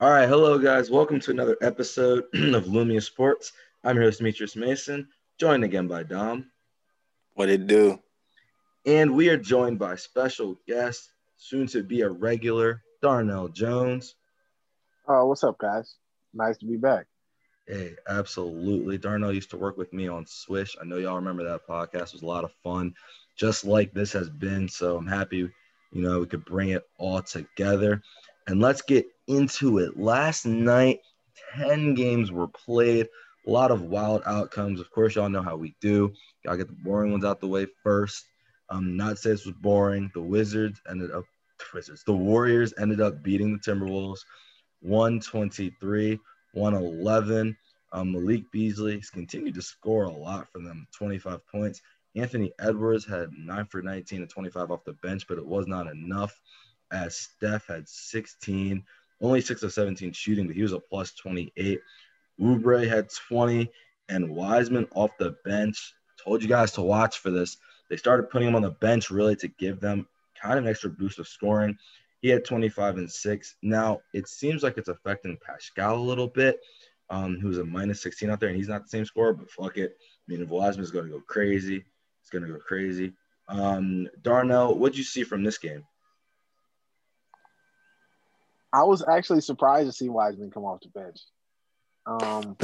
All right, hello guys. Welcome to another episode of Lumia Sports. I'm your host Demetrius Mason, joined again by Dom, What it do? and we are joined by special guest, soon to be a regular, Darnell Jones. Oh, what's up, guys? Nice to be back. Hey, absolutely. Darnell used to work with me on Swish. I know y'all remember that podcast. It was a lot of fun, just like this has been. So I'm happy, you know, we could bring it all together. And let's get into it. Last night, 10 games were played, a lot of wild outcomes. Of course, y'all know how we do. Gotta get the boring ones out the way first. Um, not say this was boring. The Wizards ended up the Wizards. The Warriors ended up beating the Timberwolves 123, 111. Um, Malik Beasley continued to score a lot for them, 25 points. Anthony Edwards had 9 for 19 and 25 off the bench, but it was not enough as Steph had 16, only 6 of 17 shooting, but he was a plus 28. Oubre had 20, and Wiseman off the bench. Told you guys to watch for this. They started putting him on the bench really to give them kind of an extra boost of scoring. He had 25 and 6. Now, it seems like it's affecting Paschall a little bit, um, who's a minus 16 out there, and he's not the same scorer, but fuck it. I mean, Wiseman's going to go crazy, it's going to go crazy. Um, Darnell, what'd you see from this game? I was actually surprised to see Wiseman come off the bench. Um,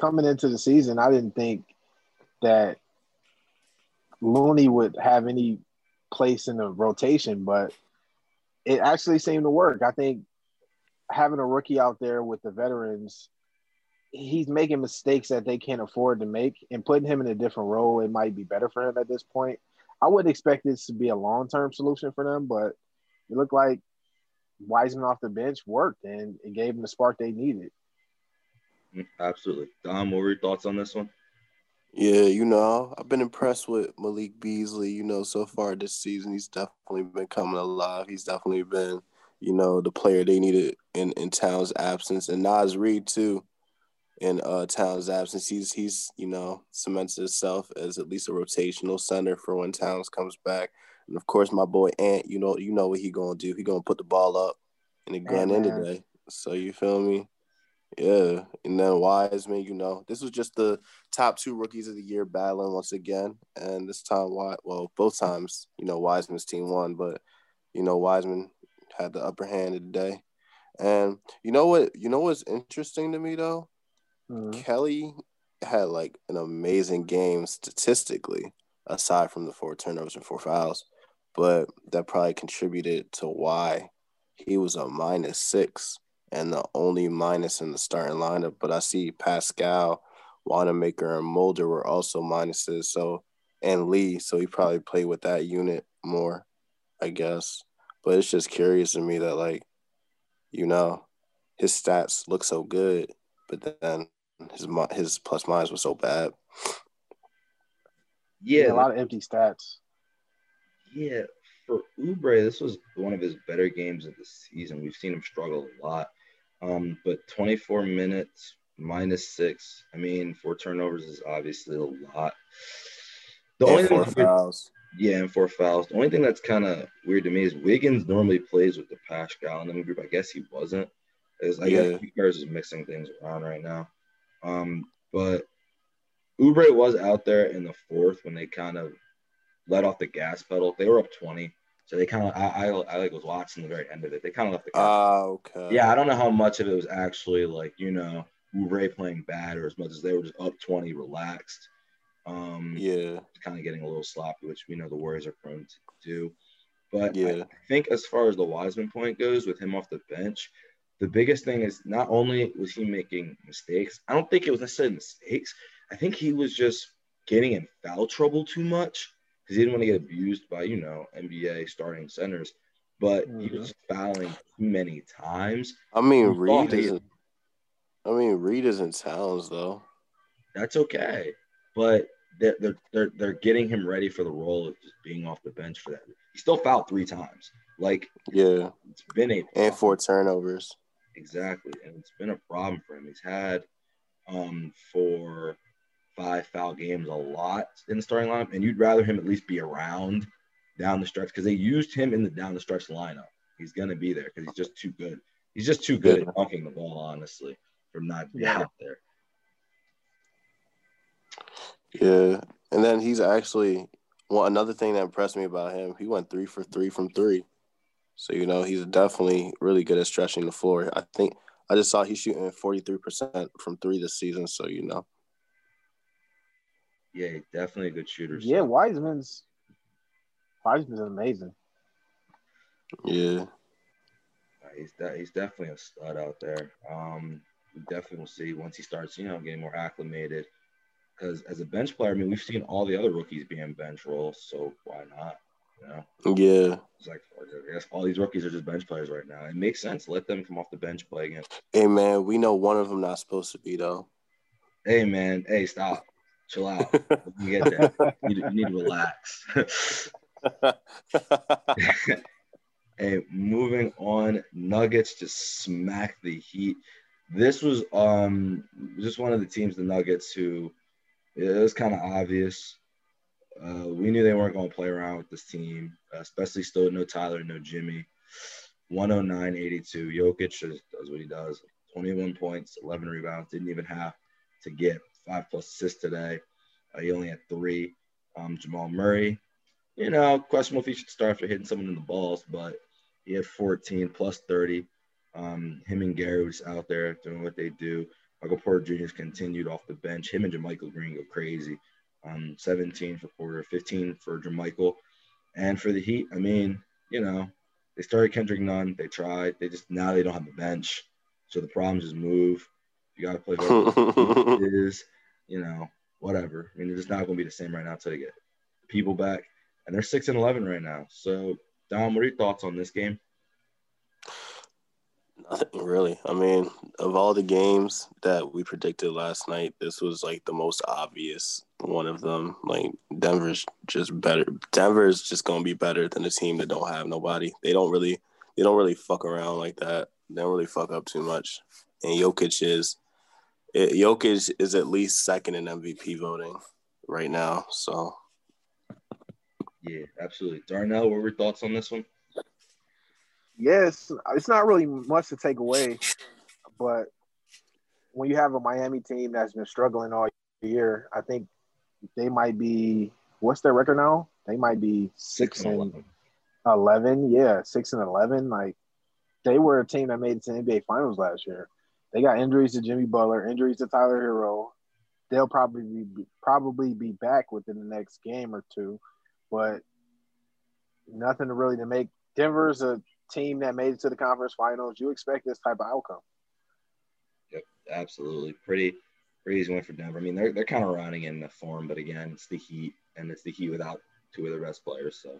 coming into the season, I didn't think that Looney would have any place in the rotation, but it actually seemed to work. I think having a rookie out there with the veterans, he's making mistakes that they can't afford to make, and putting him in a different role, it might be better for him at this point. I wouldn't expect this to be a long term solution for them, but it looked like Wiseman off the bench worked and it gave them the spark they needed. Absolutely. Dom, what were your thoughts on this one? Yeah, you know, I've been impressed with Malik Beasley. You know, so far this season, he's definitely been coming alive. He's definitely been, you know, the player they needed in in Towns' absence, and Naz Reid too. In uh, Towns' absence, he's he's you know cemented himself as at least a rotational center for when Towns comes back. And of course, my boy Ant, you know, you know what he gonna do. He gonna put the ball up in the grand end today. So you feel me? Yeah, and then Wiseman, you know, this was just the top two rookies of the year battling once again, and this time, well, both times, you know, Wiseman's team won, but you know, Wiseman had the upper hand today. And you know what? You know what's interesting to me though? Mhm. Kelly had like an amazing game statistically, aside from the four turnovers and four fouls, but that probably contributed to why he was a minus six and the only minus in the starting lineup. But I see Paschall, Wanamaker, and Mulder were also minuses. So and Lee, so he probably played with that unit more, I guess. But it's just curious to me that like, you know, his stats look so good, but then his mi- his plus minus was so bad. Yeah, a lot of empty stats. Yeah, for Oubre, this was one of his better games of the season. We've seen him struggle a lot. Um, but 24 minutes minus six. I mean, four turnovers is obviously a lot. The And only thing four fouls. yeah, and four fouls. The only thing that's kind of weird to me is Wiggins normally plays with the Paschall in the group. I guess he wasn't. Is I Yeah. guess Picard is mixing things around right now. Um, but Oubre was out there in the fourth when they kind of let off the gas pedal. They were up 20. So they kind of, I, I, I like was watching the very end of it. They kind of left the gas. Ah, okay. yeah, I don't know how much of it was actually like, you know, Oubre playing bad or as much as they were just up 20, relaxed. Um, Yeah. kind of getting a little sloppy, which we know the Warriors are prone to do. But yeah. I Yeah. think as far as the Wiseman point goes, with him off the bench, the biggest thing is not only was he making mistakes, I don't think it was necessarily mistakes. I think he was just getting in foul trouble too much because he didn't want to get abused by, you know, NBA starting centers. But he was fouling too many times. I mean, You Reid isn't. I mean, Reid isn't Towns though. That's okay. But they're, they're, they're, they're getting him ready for the role of just being off the bench for that. He still fouled three times. Like, Yeah, it's been a and four turnovers. Exactly. And it's been a problem for him. He's had um for five foul games a lot in the starting lineup, and you'd rather him at least be around down the stretch because they used him in the down the stretch lineup. He's gonna be there because he's just too good. He's just too good at dunking the ball, honestly, from not being Yeah. out there. Yeah, and then he's actually well. Another thing that impressed me about him, he went three for three from three. So you know he's definitely really good at stretching the floor. I think I just saw he's shooting forty three percent from three this season. So you know, Yeah, definitely a good shooter. Yeah, so- Wiseman's Wiseman's amazing. yeah, Uh, He's de- he's definitely a stud out there. Um, we definitely will see once he starts, you know, getting more acclimated. Because as a bench player, I mean, we've seen all the other rookies being bench roles, so why not? You know, yeah. it's like I guess all these rookies are just bench players right now. It makes sense. Let them come off the bench play again. Hey man, we know one of them not supposed to be though. Hey man, hey stop, chill out. You get there. You need, you need to relax. Hey, moving on, Nuggets just smacked the Heat. This was um just one of the teams, the Nuggets, who it was kind of obvious. Uh, we knew they weren't going to play around with this team, especially still no Tyler, no Jimmy. 109-82. Jokic just does what he does. 21 points, 11 rebounds. Didn't even have to get five plus assists today. Uh, he only had three. Um, Jamal Murray, you know, questionable if he should start after hitting someone in the balls, but he had 14 plus 30. Um, him and Gary was out there doing what they do. Michael Porter Jr. has continued off the bench. Him and JaMychal Green go crazy. Um, 17 for Porter, 15 for JaMychal. And for the Heat, I mean, you know, they started Kendrick Nunn. They tried. They just now they don't have a bench. So the problems just move. You got to play is, you know, whatever. I mean, it's just not going to be the same right now until they get people back. And they're 6 and 11 right now. So, Dom, what are your thoughts on this game? Nothing really. I mean, of all the games that we predicted last night, this was like the most obvious one of them. Like Denver's just better. Denver's just gonna be better than a team that don't have nobody. They don't really, they don't really fuck around like that. They don't really fuck up too much. And Jokic is, it, Jokic is at least second in MVP voting right now. So Yeah, absolutely. Darnell, what were your thoughts on this one? Yes, it's not really much to take away, but when you have a Miami team that's been struggling all year, I think they might be. What's their record now? They might be six and 11. 11 yeah six and 11 like they were a team that made it to the nba finals last year they got injuries to jimmy butler injuries to tyler herro they'll probably be probably be back within the next game or two but nothing to really to make denver's a team that made it to the conference finals you expect this type of outcome Yep, Absolutely. Pretty pretty easy win for Denver. I mean, they're, they're kind of running in the form, but again, it's the Heat, and it's the Heat without two of the best players. So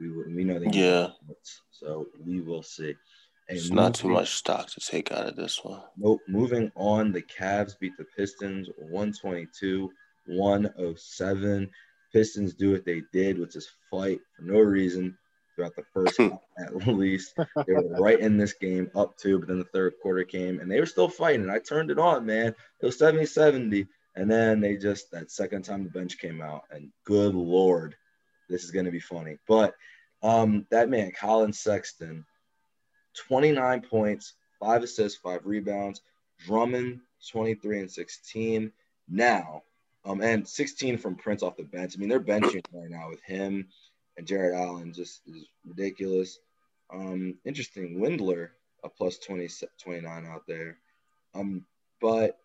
we we know they Yeah. points. So we will see. Hey, it's not too much stock to take out of this one. Nope. Moving on, the Cavs beat the Pistons 122 107. Pistons do what they did, which is fight for no reason throughout the first half, at least. They were right in this game, up two, but then the third quarter came and they were still fighting. And I turned it on, man. It was 70 70. And then they just, that second time the bench came out, and good Lord, this is going to be funny. But um, that man, Collin Sexton, 29 points, five assists, five rebounds. Drummond, 23 and 16. Now, um, and 16 from Prince off the bench. I mean, they're benching right now with him and Jarrett Allen just is ridiculous. Um, interesting. Windler, a plus 20, 29 out there. Um, but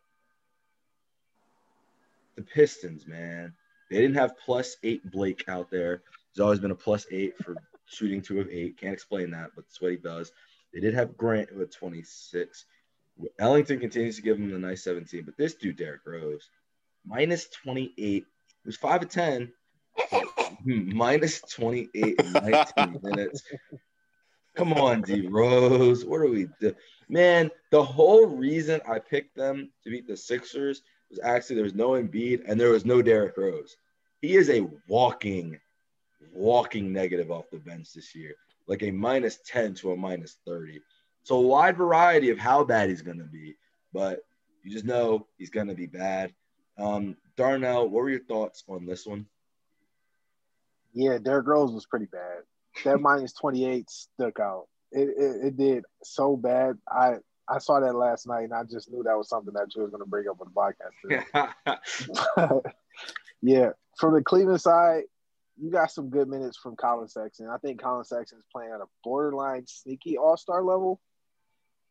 the Pistons, man, they didn't have plus eight Blake out there. There's always been a plus eight for shooting two of eight. Can't explain that, but that's what he does. They did have Grant with 26. Ellington continues to give him the nice 17, but this dude, Derrick Rose, minus 28. He was 5 of 10, hmm, minus 28 in 19 minutes. Come on, D Rose. What are we do? Man, the whole reason I picked them to beat the Sixers was actually there was no Embiid and there was no Derrick Rose. He is a walking, walking negative off the bench this year, like a minus 10 to a minus 30. So a wide variety of how bad he's going to be, but you just know he's going to be bad. Um, Darnell, what were your thoughts on this one? Yeah, Derrick Rose was pretty bad. That minus 28 stuck out. it, it, it did so bad. I I saw that last night, and I just knew that was something that you was going to bring up on the podcast. yeah, from the Cleveland side, you got some good minutes from Collin Sexton. I think Collin Sexton is playing at a borderline sneaky All Star level.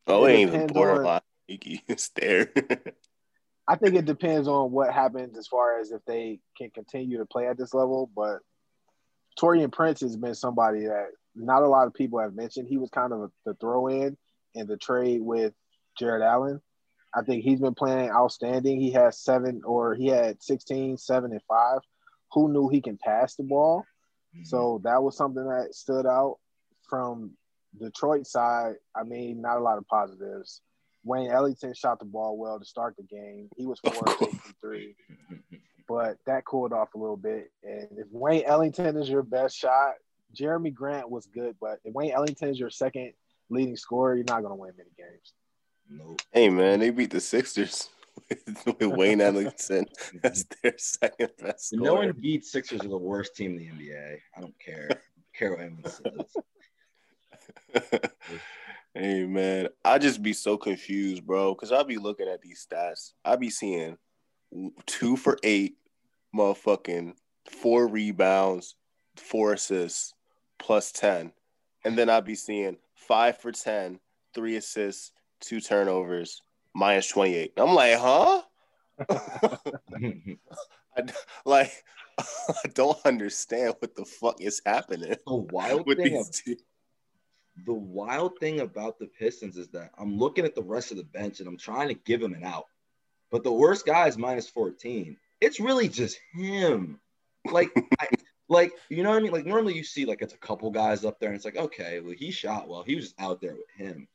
Oh, it ain't even borderline sneaky. It's there. I think it depends on what happens as far as if they can continue to play at this level. But Taurean Prince has been somebody that not a lot of people have mentioned. He was kind of the throw in in the trade with Jarrett Allen. I think he's been playing outstanding. He has seven or he had 16, seven, and five. Who knew he can pass the ball? Mm-hmm. So that was something that stood out from Detroit side. I mean, not a lot of positives. Wayne Ellington shot the ball well to start the game. He was four from three, but that cooled off a little bit. And if Wayne Ellington is your best shot, Jerami Grant was good, but if Wayne Ellington is your second leading scorer, you're not going to win many games. Nope. Hey man, they beat the Sixers with, Wayne Ellington as their second best. Scorer. No one beats Sixers are the worst team in the NBA. I don't care. I don't care what anyone says. hey man, I just be so confused, bro, because I'll be looking at these stats. I'll be seeing two for eight, motherfucking four rebounds, four assists, plus ten, and then I'll be seeing five for 10, three assists, two turnovers, minus 28. I'm like, huh? I, like, I don't understand what the fuck is happening. The wild thing, of, the wild thing about the Pistons is that I'm looking at the rest of the bench and I'm trying to give him an out, but the worst guy is minus 14. It's really just him. Like, I, like you know what I mean? Like normally you see like it's a couple guys up there, and it's like okay, well he shot well. He was just out there with him,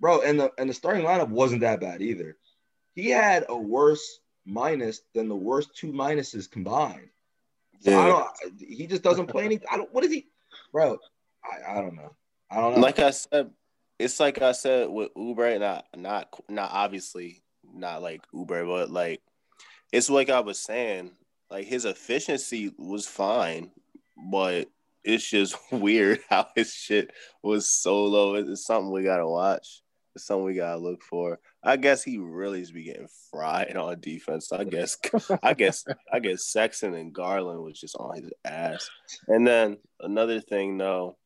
bro. And the and the starting lineup wasn't that bad either. He had a worse minus than the worst two minuses combined. So yeah. I don't. He just doesn't play any. I don't. What is he, bro? I, I don't know. I don't know. Like I said, it's like I said with Oubre. Not not not obviously not like Oubre, but like it's like I was saying like his efficiency was fine, but it's just weird how his shit was so low. It's something we gotta watch. Something we gotta look for. I guess he really is be getting fried on defense. I guess, I guess, I guess Sexton and Garland was just on his ass. And then another thing, though,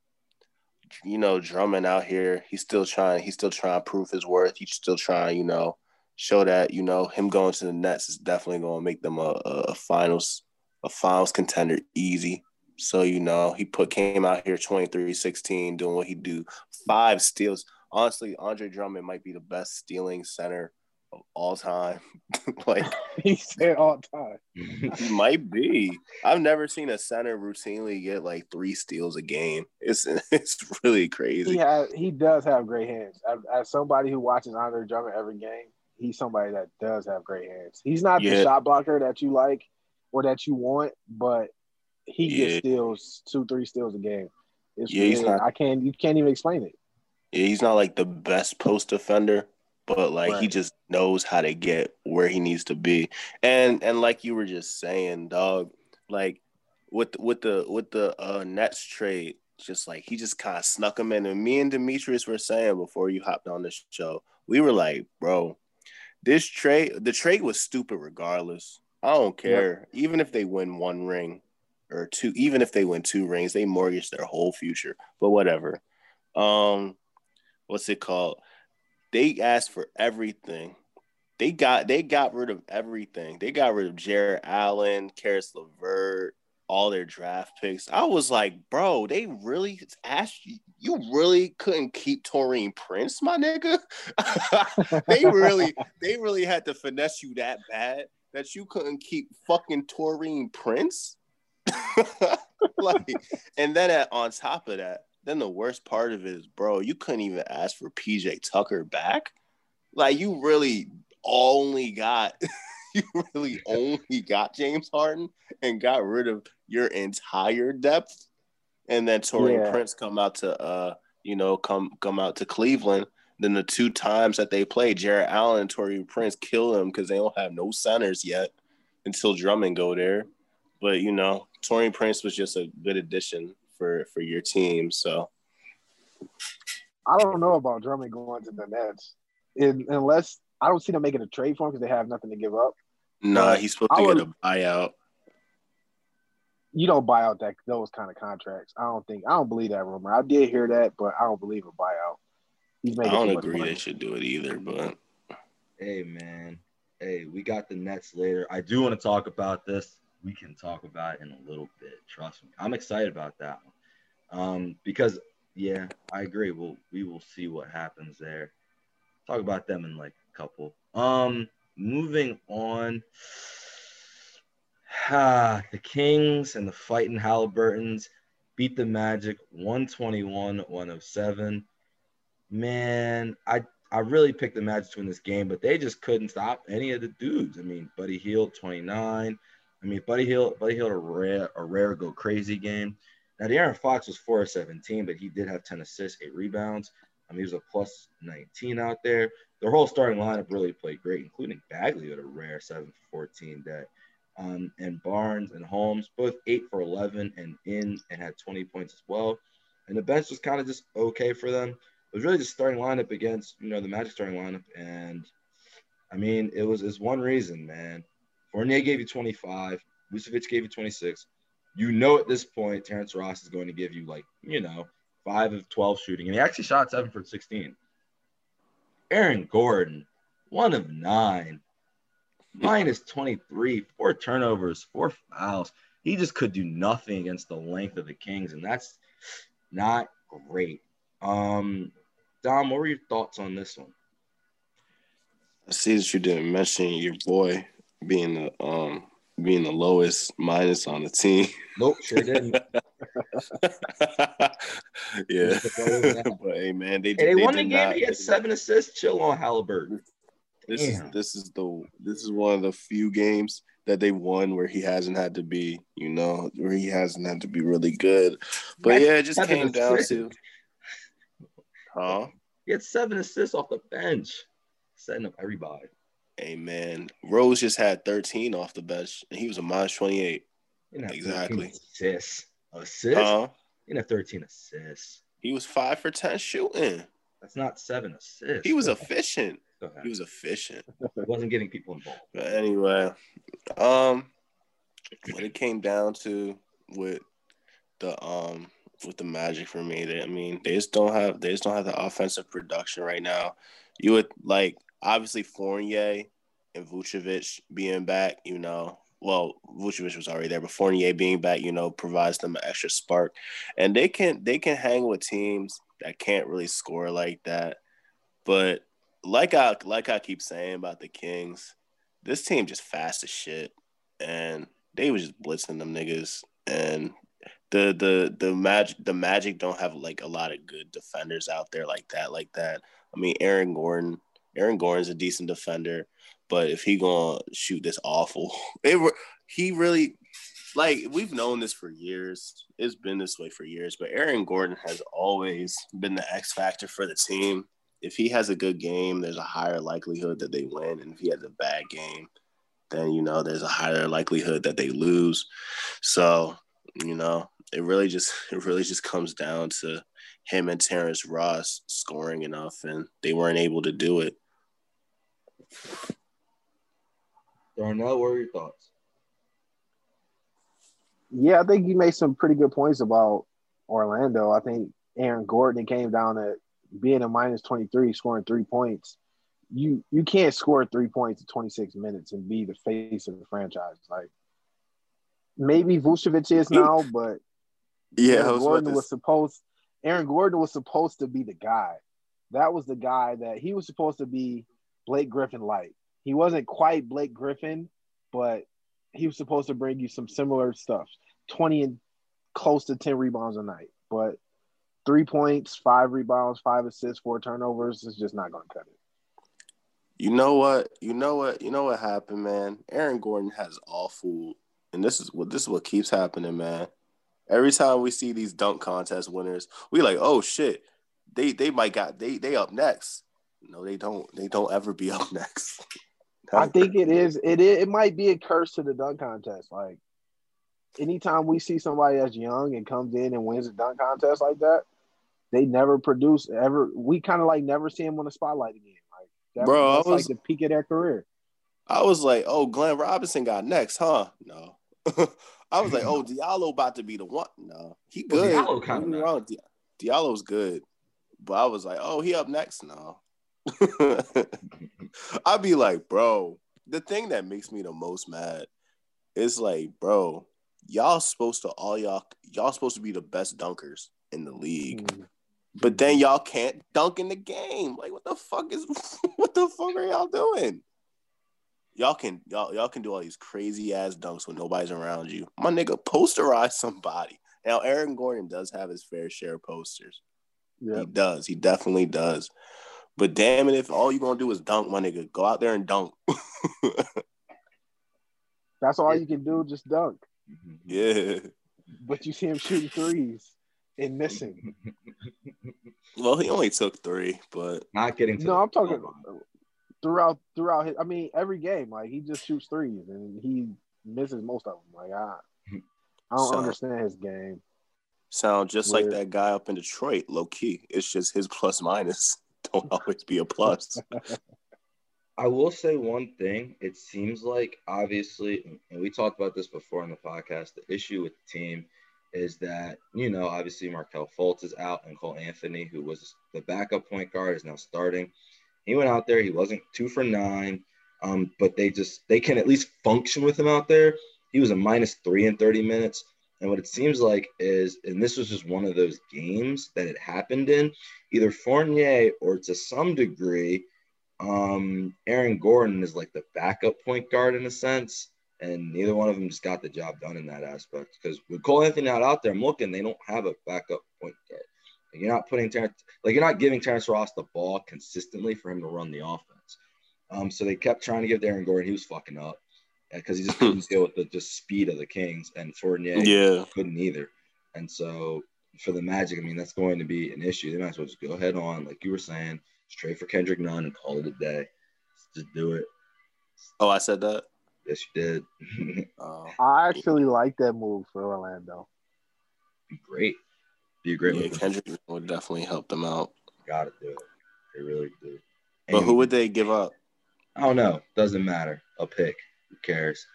you know, Drummond out here, he's still trying. He's still trying to prove his worth. He's still trying, you know, show that you know him going to the Nets is definitely going to make them a, a, finals a finals contender easy. So you know he put came out here 23-16 doing what he do five steals. Honestly, Andre Drummond might be the best stealing center of all time. like he said all time. he might be. I've never seen a center routinely get like three steals a game. It's it's really crazy. He has he does have great hands. As, as somebody who watches Andre Drummond every game, he's somebody that does have great hands. He's not yeah. the shot blocker that you like or that you want, but he yeah. gets steals, two, three steals a game. It's yeah, not, I can't you can't even explain it. Yeah, he's not like the best post defender, but like right. he just knows how to get where he needs to be. And and like you were just saying, dog, like with with the with the uh Nets trade, just like he just kind of snuck him in. And me and Demetrius were saying before you hopped on this show, we were like, bro, this trade, the trade was stupid regardless. I don't care. Yep. Even if they win one ring or two, even if they win two rings, they mortgage their whole future. But whatever. Um, what's it called? They asked for everything. They got they got rid of everything. They got rid of Jarrett Allen, Caris LeVert, all their draft picks. I was like, bro, they really asked you, you really couldn't keep Taurean Prince, my nigga. they really, they really had to finesse you that bad that you couldn't keep fucking Taurean Prince. like, and then at, on top of that, then the worst part of it is, bro, you couldn't even ask for PJ Tucker back. Like, you really only got you really only got James Harden and got rid of your entire depth, and then Taurean yeah. Prince come out to uh you know come come out to Cleveland. Then the two times that they played, Jarrett Allen and Taurean Prince kill them because they don't have no centers yet until Drummond go there. But you know, Taurean Prince was just a good addition for for your team. So I don't know about Drummond going to the Nets, in, unless I don't see them making a trade for him because they have nothing to give up. Nah, he's supposed to get a buyout. You don't buy out that those kind of contracts. I don't think. I don't believe that rumor. I did hear that, but I don't believe a buyout. He's making. I don't agree they should do it either, but hey, man, hey, we got the Nets later. I do want to talk about this. We can talk about in a little bit. Trust me, I'm excited about that one. Um, because yeah, I agree. We'll we will see what happens there. Talk about them in like a couple. Um, moving on. Ah, the Kings and the fighting Halliburtons beat the Magic 121-107. Man, I I really picked the Magic to win this game, but they just couldn't stop any of the dudes. I mean, Buddy Hield 29. I mean, Buddy Hield, Buddy Hield a rare a rare go crazy game. Now, De'Aaron Fox was 4 of 17, but he did have 10 assists, 8 rebounds. I mean, he was a plus 19 out there. Their whole starting lineup really played great, including Bagley with a rare 7 for 14 day. Um, and Barnes and Holmes, both 8 for 11 and in and had 20 points as well. And the bench was kind of just okay for them. It was really just starting lineup against, you know, the Magic starting lineup. And I mean, it was, it's one reason, man. Fournier gave you 25, Vucevic gave you 26 you know at this point Terrence Ross is going to give you like, you know, five of 12 shooting. And he actually shot seven for 16. Aaron Gordon, one of nine, minus 23, four turnovers, four fouls. He just could do nothing against the length of the Kings, and that's not great. Um, Dom, what were your thoughts on this one? I see that you didn't mention your boy being the um being the lowest minus on the team. Nope, sure didn't. yeah, but hey, man, they, hey, they, they won the game. Not, he had seven assists. Chill on Halliburton. This Damn. is this is the this is one of the few games that they won where he hasn't had to be, you know, where he hasn't had to be really good. But yeah, it just came down to, huh? He had seven assists off the bench, setting up everybody. Hey man, Rose just had 13 off the bench, and he was a minus 28. Exactly. Assists. Assists. Uh, you know, 13 assists. He was five for 10 shooting. That's not seven assists. He was efficient. He was efficient. He wasn't getting people involved. But anyway, um, what it came down to with the um with the Magic for me, they, I mean, they just don't have they just don't have the offensive production right now. You would like obviously Fournier and Vucevic being back, you know, well, Vucevic was already there, but Fournier being back, you know, provides them an extra spark, and they can they can hang with teams that can't really score like that. But like I like I keep saying about the Kings, this team just fast as shit, and they was just blitzing them niggas, and the the the magic the Magic don't have like a lot of good defenders out there like that like that. I mean, Aaron Gordon Aaron Gordon's a decent defender, but if he gonna shoot this awful, it he really like we've known this for years. It's been this way for years, but Aaron Gordon has always been the X factor for the team. If he has a good game, there's a higher likelihood that they win, and if he has a bad game, then you know there's a higher likelihood that they lose. So you know it really just it really just comes down to him and Terrence Ross scoring enough, and they weren't able to do it. Darnell, what are your thoughts? Yeah, I think you made some pretty good points about Orlando. I think Aaron Gordon came down to being a minus 23, scoring three points. You you can't score three points in 26 minutes and be the face of the franchise. Like maybe Vucevic is now, but yeah, Aaron Gordon was supposed Aaron Gordon was supposed to be the guy. That was the guy that he was supposed to be Blake Griffin light. He wasn't quite Blake Griffin, but he was supposed to bring you some similar stuff 20 and close to 10 rebounds a night. But three points, five rebounds, five assists, four turnovers is just not going to cut it. You know what? You know what? You know what happened, man? Aaron Gordon has awful, and this is what this is what keeps happening, man. Every time we see these dunk contest winners, we like, oh shit, they they might got they they up next. No, they don't. They don't ever be up next. I think it is. It is. It might be a curse to the dunk contest. Like anytime we see somebody that's young and comes in and wins a dunk contest like that, they never produce ever. We kind of like never see him on the spotlight again. Like that, Bro, that's was- like the peak of their career. I was like, oh, Glenn Robinson got next, huh? No. I was like, oh, Diallo about to be the one. No, he Well, good. Diallo kinda get me nice. wrong, Di- Diallo's good, but I was like, oh, he up next. No. I'd be like, bro, the thing that makes me the most mad is like, bro, y'all supposed to all y'all y'all supposed to be the best dunkers in the league. Mm. But then y'all can't dunk in the game. Like, what the fuck is what the fuck are y'all doing? Y'all can y'all y'all can do all these crazy ass dunks when nobody's around you. My nigga, posterize somebody. Now, Aaron Gordon does have his fair share of posters. Yeah, He does. He definitely does. But damn it, if all you gonna do is dunk, my nigga, go out there and dunk. that's all you can do. Just dunk. yeah. But you see him shooting threes and missing. Well, he only took three, but Not getting to No, the- I'm talking throughout throughout his. I mean, every game, like he just shoots threes and he misses most of them. Like I, I don't So- understand his game. sound just like that guy up in Detroit, low key. It's just his plus minus don't always be a plus. I will say one thing. It seems like obviously, and we talked about this before in the podcast. The issue with the team is that you know obviously Markelle Fultz is out, and Cole Anthony, who was the backup point guard, is now starting. He went out there. He wasn't two for nine, um, but they just they can at least function with him out there. He was a minus three in thirty minutes. And what it seems like is, and this was just one of those games that it happened in, either Fournier or to some degree, um, Aaron Gordon is like the backup point guard in a sense, and neither one of them just got the job done in that aspect. Because with Cole Anthony not out there, I'm looking, they don't have a backup point guard. Like, you're not putting Terrence, like you're not giving Terrence Ross the ball consistently for him to run the offense. Um, so they kept trying to give Darren Gordon, he was fucking up because he just couldn't deal with the just speed of the Kings, and Fournier Yeah. couldn't either. And so for the Magic, I mean, that's going to be an issue. They might as well just go ahead on, like you were saying, straight for Kendrick Nunn and call it a day. Just do it. Oh, I said that. Yes, you did. Oh, I actually like that move for Orlando. be great. Be a great yeah, move. Kendrick would definitely help them out. Gotta do it. They really do. But who would they give up? I don't know. Doesn't matter. A pick. Who cares?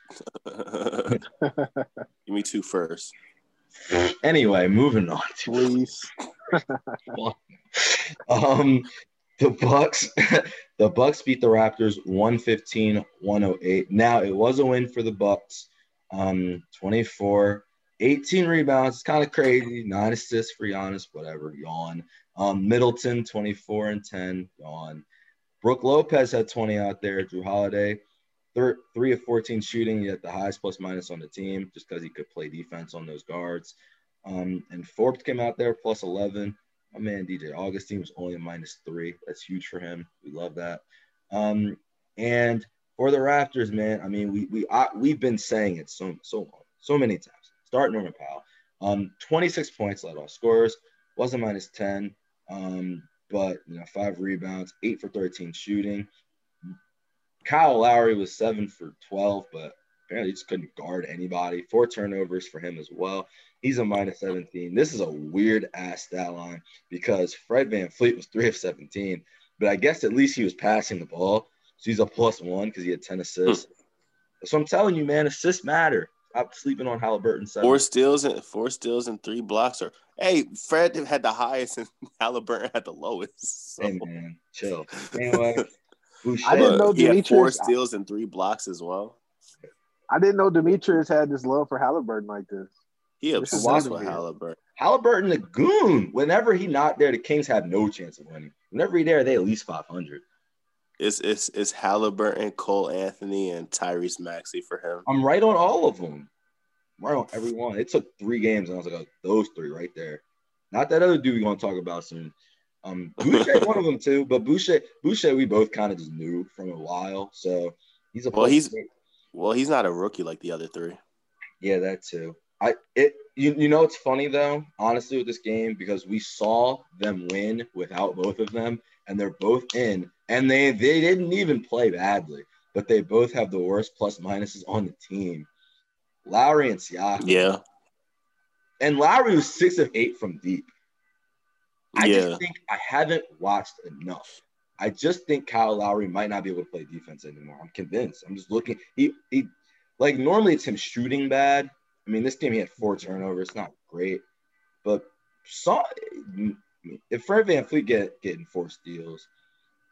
Give me two first. Anyway, moving on. Please. um the bucks the bucks beat the raptors 115-108 now it was a win for the bucks um 24 18 rebounds it's kind of crazy nine assists for Giannis whatever yawn um middleton 24 and 10 yawn brook lopez had 20 out there jrue holiday thir- 3 of 14 shooting yet the highest plus minus on the team just because he could play defense on those guards um and forbes came out there plus 11 my man DJ Augustin was only a minus three. That's huge for him. We love that. Um, and for the Raptors, man, I mean, we we I, we've been saying it so so long, so many times. Start Norman Powell. Um, 26 points led off scorers, was a minus 10. Um, but you know, five rebounds, eight for 13 shooting. Kyle Lowry was seven for 12, but apparently he just couldn't guard anybody. Four turnovers for him as well. He's a minus 17. This is a weird ass stat line because Fred VanVleet was three of 17, but I guess at least he was passing the ball. So he's a plus one because he had 10 assists. So I'm telling you, man, assists matter. Stop sleeping on Halliburton. Seven. Four steals and four steals and three blocks. Or hey, Fred had the highest and Halliburton had the lowest. So. Hey, man, chill. Anyway, Boucher, I didn't know he had four Demetrius- steals and three blocks as well. I didn't know Demetrius had this love for Halliburton like this. He This obsessed with. Halliburton. Halliburton, a goon. Whenever he not there, the Kings have no chance of winning. Whenever he there, they at least 500. It's it's it's Halliburton, Cole Anthony, and Tyrese Maxey for him. I'm right on all of them. I'm right on every one. It took three games, and I was like, oh, those three right there. Not that other dude we're going to talk about soon. Um, Boucher, one of them too, but Boucher, Boucher, we both kind of just knew from a while. So he's a Well, he's- Well, he's not a rookie like the other three. Yeah, that too. I it you, you know it's funny though, honestly, with this game because we saw them win without both of them, and they're both in, and they they didn't even play badly, but they both have the worst plus minuses on the team. Lowry and Siakam. Yeah. And Lowry was six of eight from deep. I Yeah. just think I haven't watched enough. I just think Kyle Lowry might not be able to play defense anymore. I'm convinced. I'm just looking. He he like normally it's him shooting bad. I mean, this game he had four turnovers. It's not great, but saw if Fred VanVleet get getting four steals,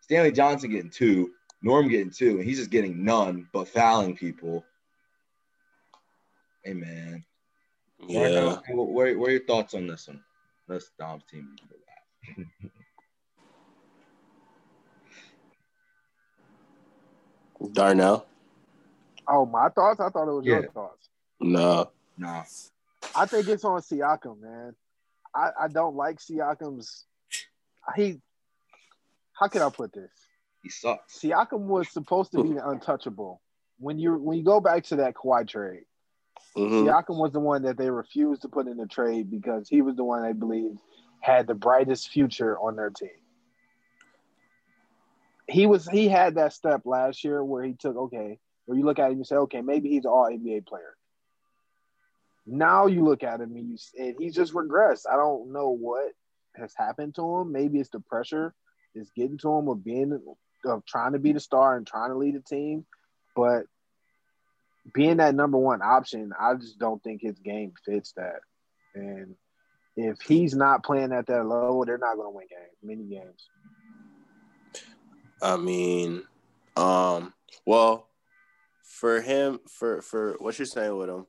Stanley Johnson getting two, Norm getting two, and he's just getting none but fouling people. Hey man, Yeah. Darnell, what, what, what are your thoughts on this one? That's Dom's team. Darnell? Oh, my thoughts? I thought it was your Yeah. thoughts. No. Nah, I think it's on Siakam, man. I, I don't like Siakam's. He. How can I put this? he sucks. Siakam was supposed to be the untouchable. When you when you go back to that Kawhi trade, hmm Siakam was the one that they refused to put in the trade because he was the one they believed had the brightest future on their team. He was he had that step last year where he took okay, where you look at him and say, okay, maybe he's an all NBA player. Now you look at him and you and he's just regressed. I don't know what has happened to him. Maybe it's the pressure that's getting to him of being of trying to be the star and trying to lead the team, but being that number one option, I just don't think his game fits that. And if he's not playing at that level, they're not going to win games, many games. I mean, um, well, for him, for for what you're saying with him,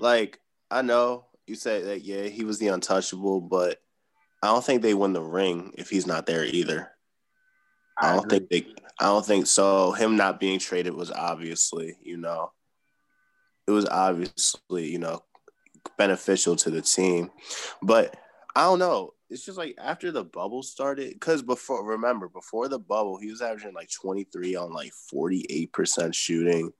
like I know you say that yeah, he was the untouchable, but I don't think they win the ring if he's not there either. I, don't agree. think they. I don't think so. Him not being traded was obviously, you know, it was obviously, you know, beneficial to the team, but I don't know. It's just like after the bubble started, because before, remember, before the bubble, he was averaging like 23 on like 48% shooting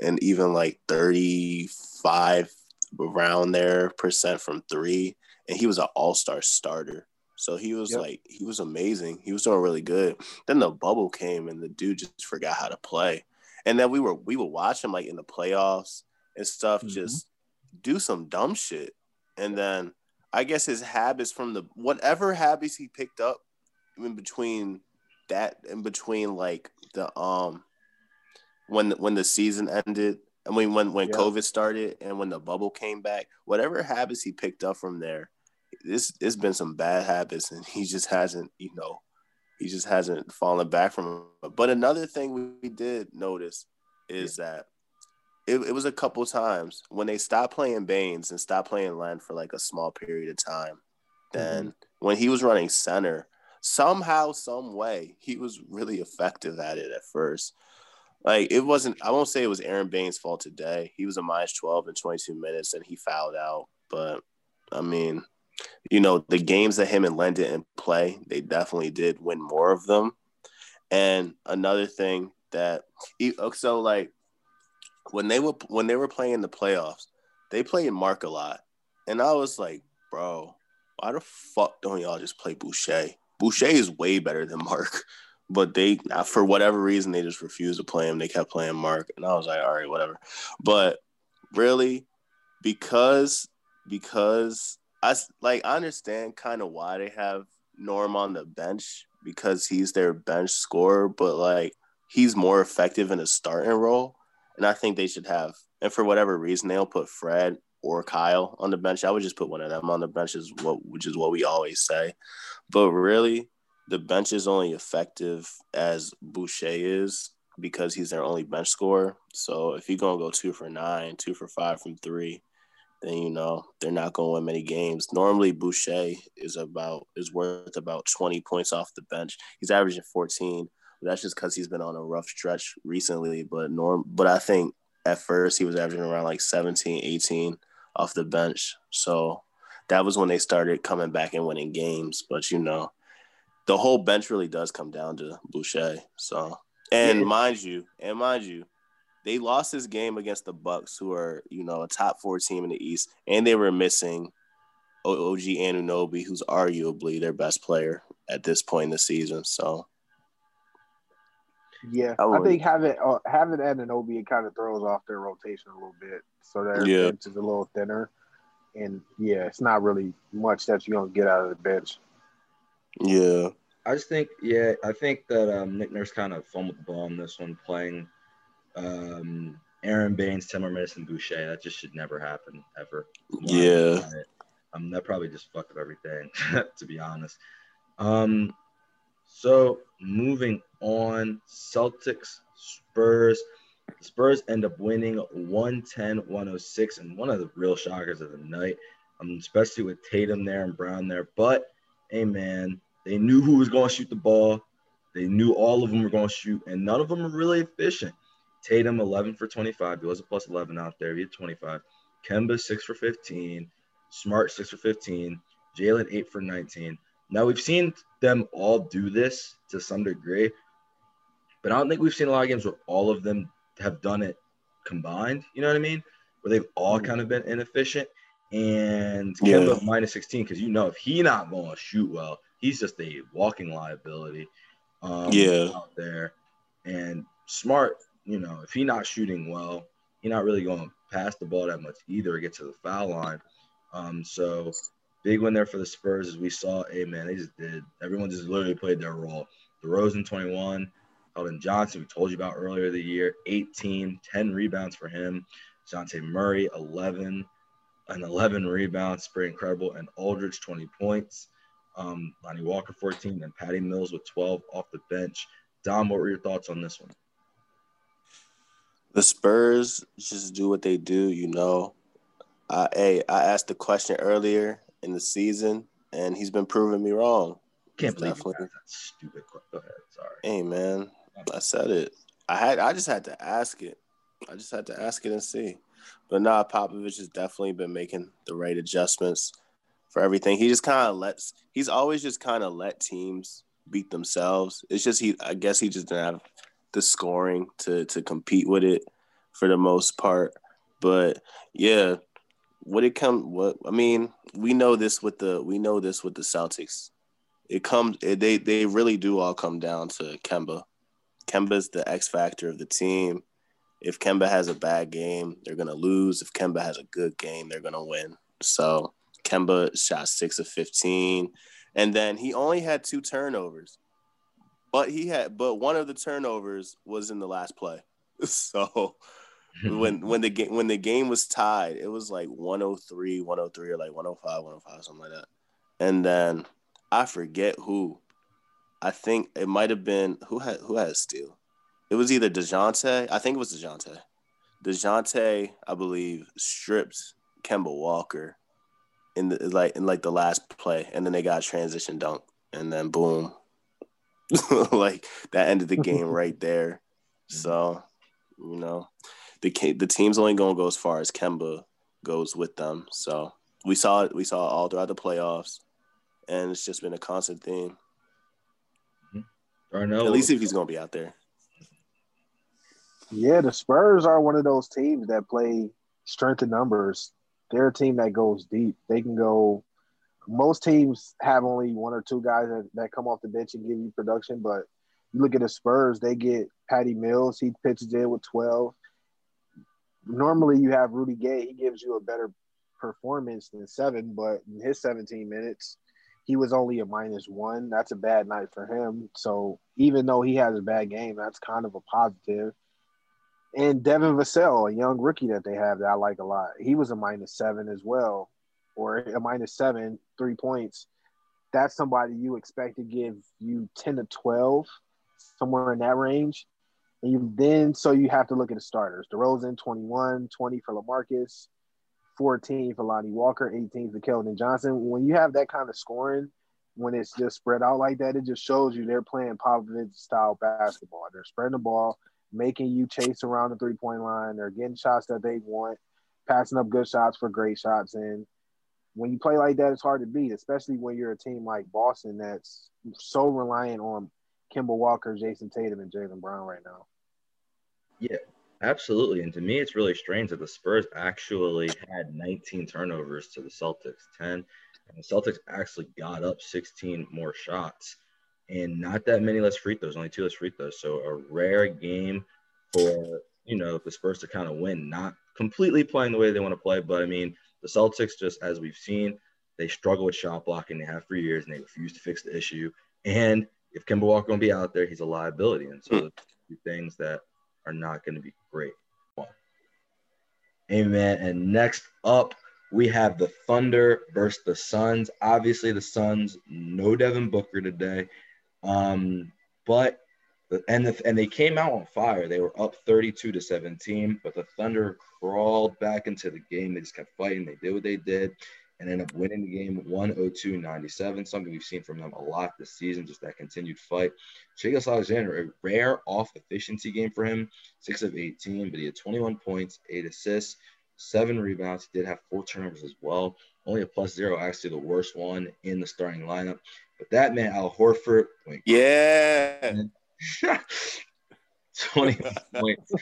and even like 35 around there percent from three. And he was an all star starter. So he was Yep. like, he was amazing. He was doing really good. Then the bubble came and the dude just forgot how to play. And then we were, we would watch him like in the playoffs and stuff, Mhm. just do some dumb shit. And then I guess his habits from the whatever habits he picked up in between that in between like the um when when the season ended I mean when when Yeah. COVID started and when the bubble came back, whatever habits he picked up from there, this it's been some bad habits and he just hasn't, you know, he just hasn't fallen back from. But another thing we, we did notice is that it, it was a couple times when they stopped playing Baynes and stopped playing Len for like a small period of time. Then mm-hmm. when he was running center, somehow, some way, he was really effective at it at first. Like it wasn't, I won't say it was Aron Baynes' fault today. He was a minus 12 in 22 minutes and he fouled out. But I mean, you know, the games that him and Len didn't play, they definitely did win more of them. And another thing that, he- oh, so like when they were when they were playing the playoffs, they played Marc a lot, and I was like, bro, why the fuck don't y'all just play Boucher? Boucher is way better than Marc, but they for whatever reason they just refused to play him. They kept playing Marc, and I was like, all right, whatever. But really, because because I like I understand kind of why they have Norm on the bench because he's their bench scorer, but like he's more effective in a starting role. And I think they should have, and for whatever reason, they'll put Fred or Kyle on the bench. I would just put one of them on the bench, is what which is what we always say. But really, the bench is only effective as Boucher is because he's their only bench scorer. So if you're gonna go two for nine, two for five from three, then you know they're not gonna win many games. Normally Boucher is about is worth about 20 points off the bench. He's averaging 14. But that's just because he's been on a rough stretch recently. But norm but I think at first he was averaging around like 17, 18 off the bench. So that was when they started coming back and winning games. But you know, the whole bench really does come down to Boucher. So and Yeah. mind you, and mind you, they lost this game against the Bucks, who are you know a top four team in the East, and they were missing OG Anunoby, who's arguably their best player at this point in the season. So Yeah, I I, think having uh, having Anunoby it kind of throws off their rotation a little bit, so their Yeah. bench is a little thinner. And yeah, it's not really much that you're gonna get out of the bench. Yeah. I just think, yeah, I think that um, Nick Nurse kind of fumbled the ball on this one, playing um, Aron Baynes, Timmerman, and Boucher. That just should never happen ever. Yeah. Um, that probably just fucked up everything, to be honest. Um, so moving on, Celtics, Spurs. Spurs end up winning 110 106, and one of the real shockers of the night, um, especially with Tatum there and Brown there. But, hey, man, they knew who was going to shoot the ball. They knew all of them were going to shoot, and none of them were really efficient. Tatum, 11 for 25. He was a plus 11 out there. He had 25. Kemba, 6 for 15. Smart, 6 for 15. Jaylen, 8 for 19. Now, we've seen them all do this to some degree, but I don't think we've seen a lot of games where all of them have done it combined. You know what I mean? Where they've all hmm. kind of been inefficient. And Kemba minus 16, because you know if he not going to shoot well, he's just a walking liability. Um, yeah, out there, and smart. You know, if he not shooting well, he not really going to pass the ball that much either or get to the foul line. Um, so big win there for the Spurs as we saw. Hey man, they just did. Everyone just literally played their role. The DeRozan 21, Keldon Johnson, we told you about earlier the year, 18, 10 rebounds for him. Dejounte Murray, 11, and 11 rebounds, pretty incredible. And Aldridge, 20 points. Um, Lonnie Walker, 14, and Patty Mills with 12 off the bench. Dom, what were your thoughts on this one? The Spurs just do what they do, you know. Uh, hey, I asked the question earlier in the season, and he's been proving me wrong. Can't believe definitely... that stupid. Go ahead. Sorry. Hey, man, I said it. I had. I just had to ask it. I just had to ask it and see. But nah, Popovich has definitely been making the right adjustments for everything. He just kind of lets. He's always just kind of let teams beat themselves. It's just he. I guess he just didn't have the scoring to to compete with it for the most part. But yeah, what it come what I mean, we know this with the we know this with the Celtics. It comes it, they they really do all come down to Kemba. Kemba's the X factor of the team. If Kemba has a bad game, they're gonna lose. If Kemba has a good game, they're gonna win. So Kemba shot six of fifteen, and then he only had two turnovers, but he had but one of the turnovers was in the last play. So when when the game when the game was tied, it was like 103, 103 or like 105, 105, something like that. And then I forget who. I think it might have been who had who had a steal. It was either Dejounte. I think it was Dejounte. Dejounte, I believe, stripped Kemba Walker in the like in like the last play, and then they got a transition dunk, and then boom, like that ended the game right there. So, you know, the the team's only going to go as far as Kemba goes with them. So we saw it. We saw it all throughout the playoffs, and it's just been a constant theme. Mm-hmm. At least if he's going to be out there. Yeah, the Spurs are one of those teams that play strength in numbers. They're a team that goes deep. They can go. Most teams have only one or two guys that, that come off the bench and give you production, but you look at the Spurs, they get Patty Mills. He pitches in with 12 normally you have Rudy Gay. He gives you a better performance than seven, but in his 17 minutes, he was only a minus one. That's a bad night for him. So even though he has a bad game, that's kind of a positive. And Devin Vassell, a young rookie that they have that I like a lot, he was a minus seven as well, or a minus seven, three points. That's somebody you expect to give you 10 to 12, somewhere in that range. And you then so you have to look at the starters. DeRozan 21, 20 for LaMarcus, 14 for Lonnie Walker, 18 for Keldon Johnson. When you have that kind of scoring, when it's just spread out like that, it just shows you they're playing Popovich style basketball. They're spreading the ball, making you chase around the three point line. They're getting shots that they want, passing up good shots for great shots. And when you play like that, it's hard to beat, especially when you're a team like Boston that's so reliant on Kemba Walker, Jayson Tatum, and Jaylen Brown right now. Yeah, absolutely. And to me, it's really strange that the Spurs actually had 19 turnovers to the Celtics 10, and the Celtics actually got up 16 more shots, and not that many less free throws, only two less free throws. So a rare game for you know the Spurs to kind of win, not completely playing the way they want to play, but I mean the Celtics just as we've seen They struggle with shot blocking. They have for years, and they refuse to fix the issue. And if Kemba Walker to be out there, he's a liability. And so, mm. the things that are not going to be great. Amen. And next up, we have the Thunder versus the Suns. Obviously, the Suns, no Devin Booker today. Um, but and the, and they came out on fire. They were up 32 to 17, but the Thunder crawled back into the game. They just kept fighting. They did what they did and ended up winning the game 102 97. Something we've seen from them a lot this season, just that continued fight. Shai Alexander, a rare off efficiency game for him, six of 18, but he had 21 points, eight assists, seven rebounds. He did have four turnovers as well. Only a plus zero, actually the worst one in the starting lineup. But that man, Al Horford, yeah. 20 points,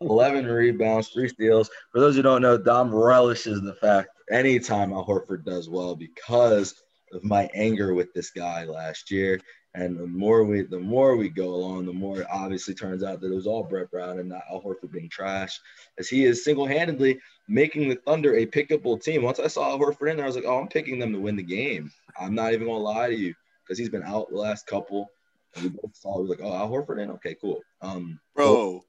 11 rebounds, three steals. For those who don't know, Dom relishes the fact anytime Al Horford does well because of my anger with this guy last year. And the more we the more we go along, the more it obviously turns out that it was all Brett Brown and not Al Horford being trash, as he is single-handedly making the Thunder a pickable team. Once I saw Al Horford in there, I was like, oh, I'm picking them to win the game. I'm not even gonna lie to you because he's been out the last couple. We both saw, we were like, oh, Al Horford in? Okay, cool. Um, Bro,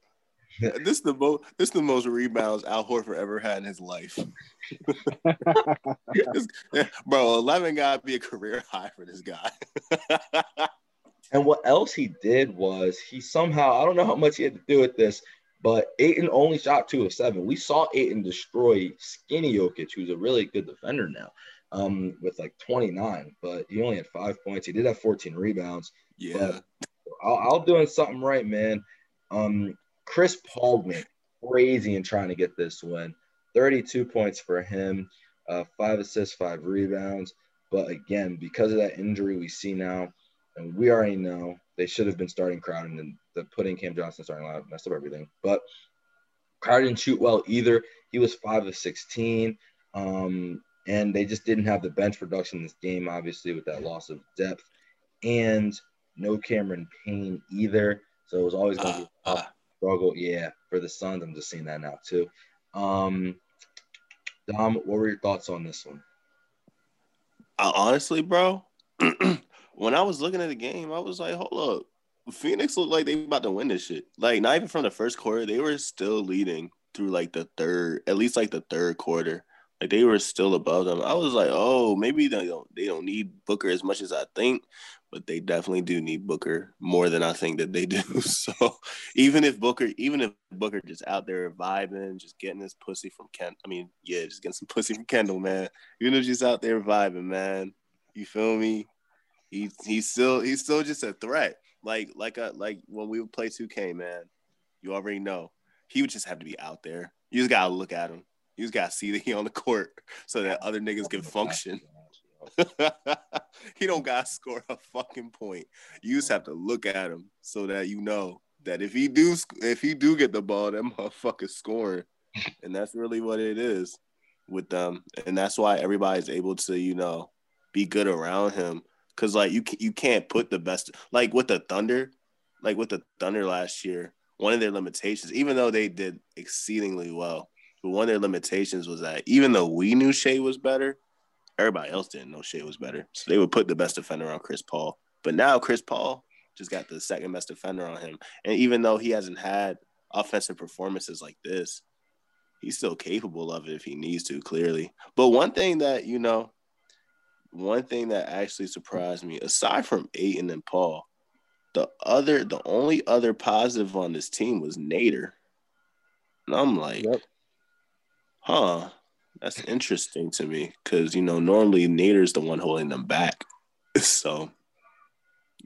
this is the most this is the most rebounds Al Horford ever had in his life. bro, eleven gotta be a career high for this guy. and what else he did was he somehow I don't know how much he had to do with this, but Ayton only shot two of seven. We saw Ayton destroy Skinny Jokic, who's a really good defender now, um, with like 29, but he only had five points. He did have 14 rebounds. Yeah. I'll, I'll doing something right, man. Um, Chris Paul went crazy in trying to get this win. 32 points for him, uh, five assists, five rebounds. But again, because of that injury we see now, and we already know they should have been starting Crowder and the putting Cam Johnson starting lineup messed up everything. But Crowder didn't shoot well either. He was five of 16. Um, and they just didn't have the bench production in this game, obviously, with that loss of depth. And no Cameron Payne either. So it was always going to be uh, uh, struggle. Yeah, for the Suns, I'm just seeing that now too. Um, Dom, what were your thoughts on this one? Honestly, bro, when I was looking at the game, I was like, hold up. Phoenix looked like they about to win this shit. Like, not even from the first quarter, they were still leading through like the third, at least like the third quarter. Like they were still above them. I was like, oh, maybe they don't they don't need Booker as much as I think but they definitely do need Booker more than I think that they do. So even if Booker, even if Booker just out there vibing, just getting his pussy from Ken, I mean, yeah, just getting some pussy from Kendall, man. Even if he's out there vibing, man, you feel me? He he's still he's still just a threat. Like like a like when we would play 2K, man. You already know he would just have to be out there. You just gotta look at him. You just gotta see that he on the court so that other niggas can function. he don't got to score a fucking point. You just have to look at him so that you know that if he do if he do get the ball, that motherfucker scoring, and that's really what it is with them, and that's why everybody's able to you know be good around him because like you you can't put the best like with the Thunder, like with the Thunder last year. One of their limitations, even though they did exceedingly well, but one of their limitations was that even though we knew Shai was better, everybody else didn't know Shai was better. So they would put the best defender on Chris Paul. But now Chris Paul just got the second best defender on him. And even though he hasn't had offensive performances like this, he's still capable of it if he needs to, clearly. But one thing that, you know, one thing that actually surprised me, aside from Ayton and Paul, the other, the only other positive on this team was Nader. And I'm like, yep. Huh, that's interesting to me because you know normally Nader's the one holding them back, so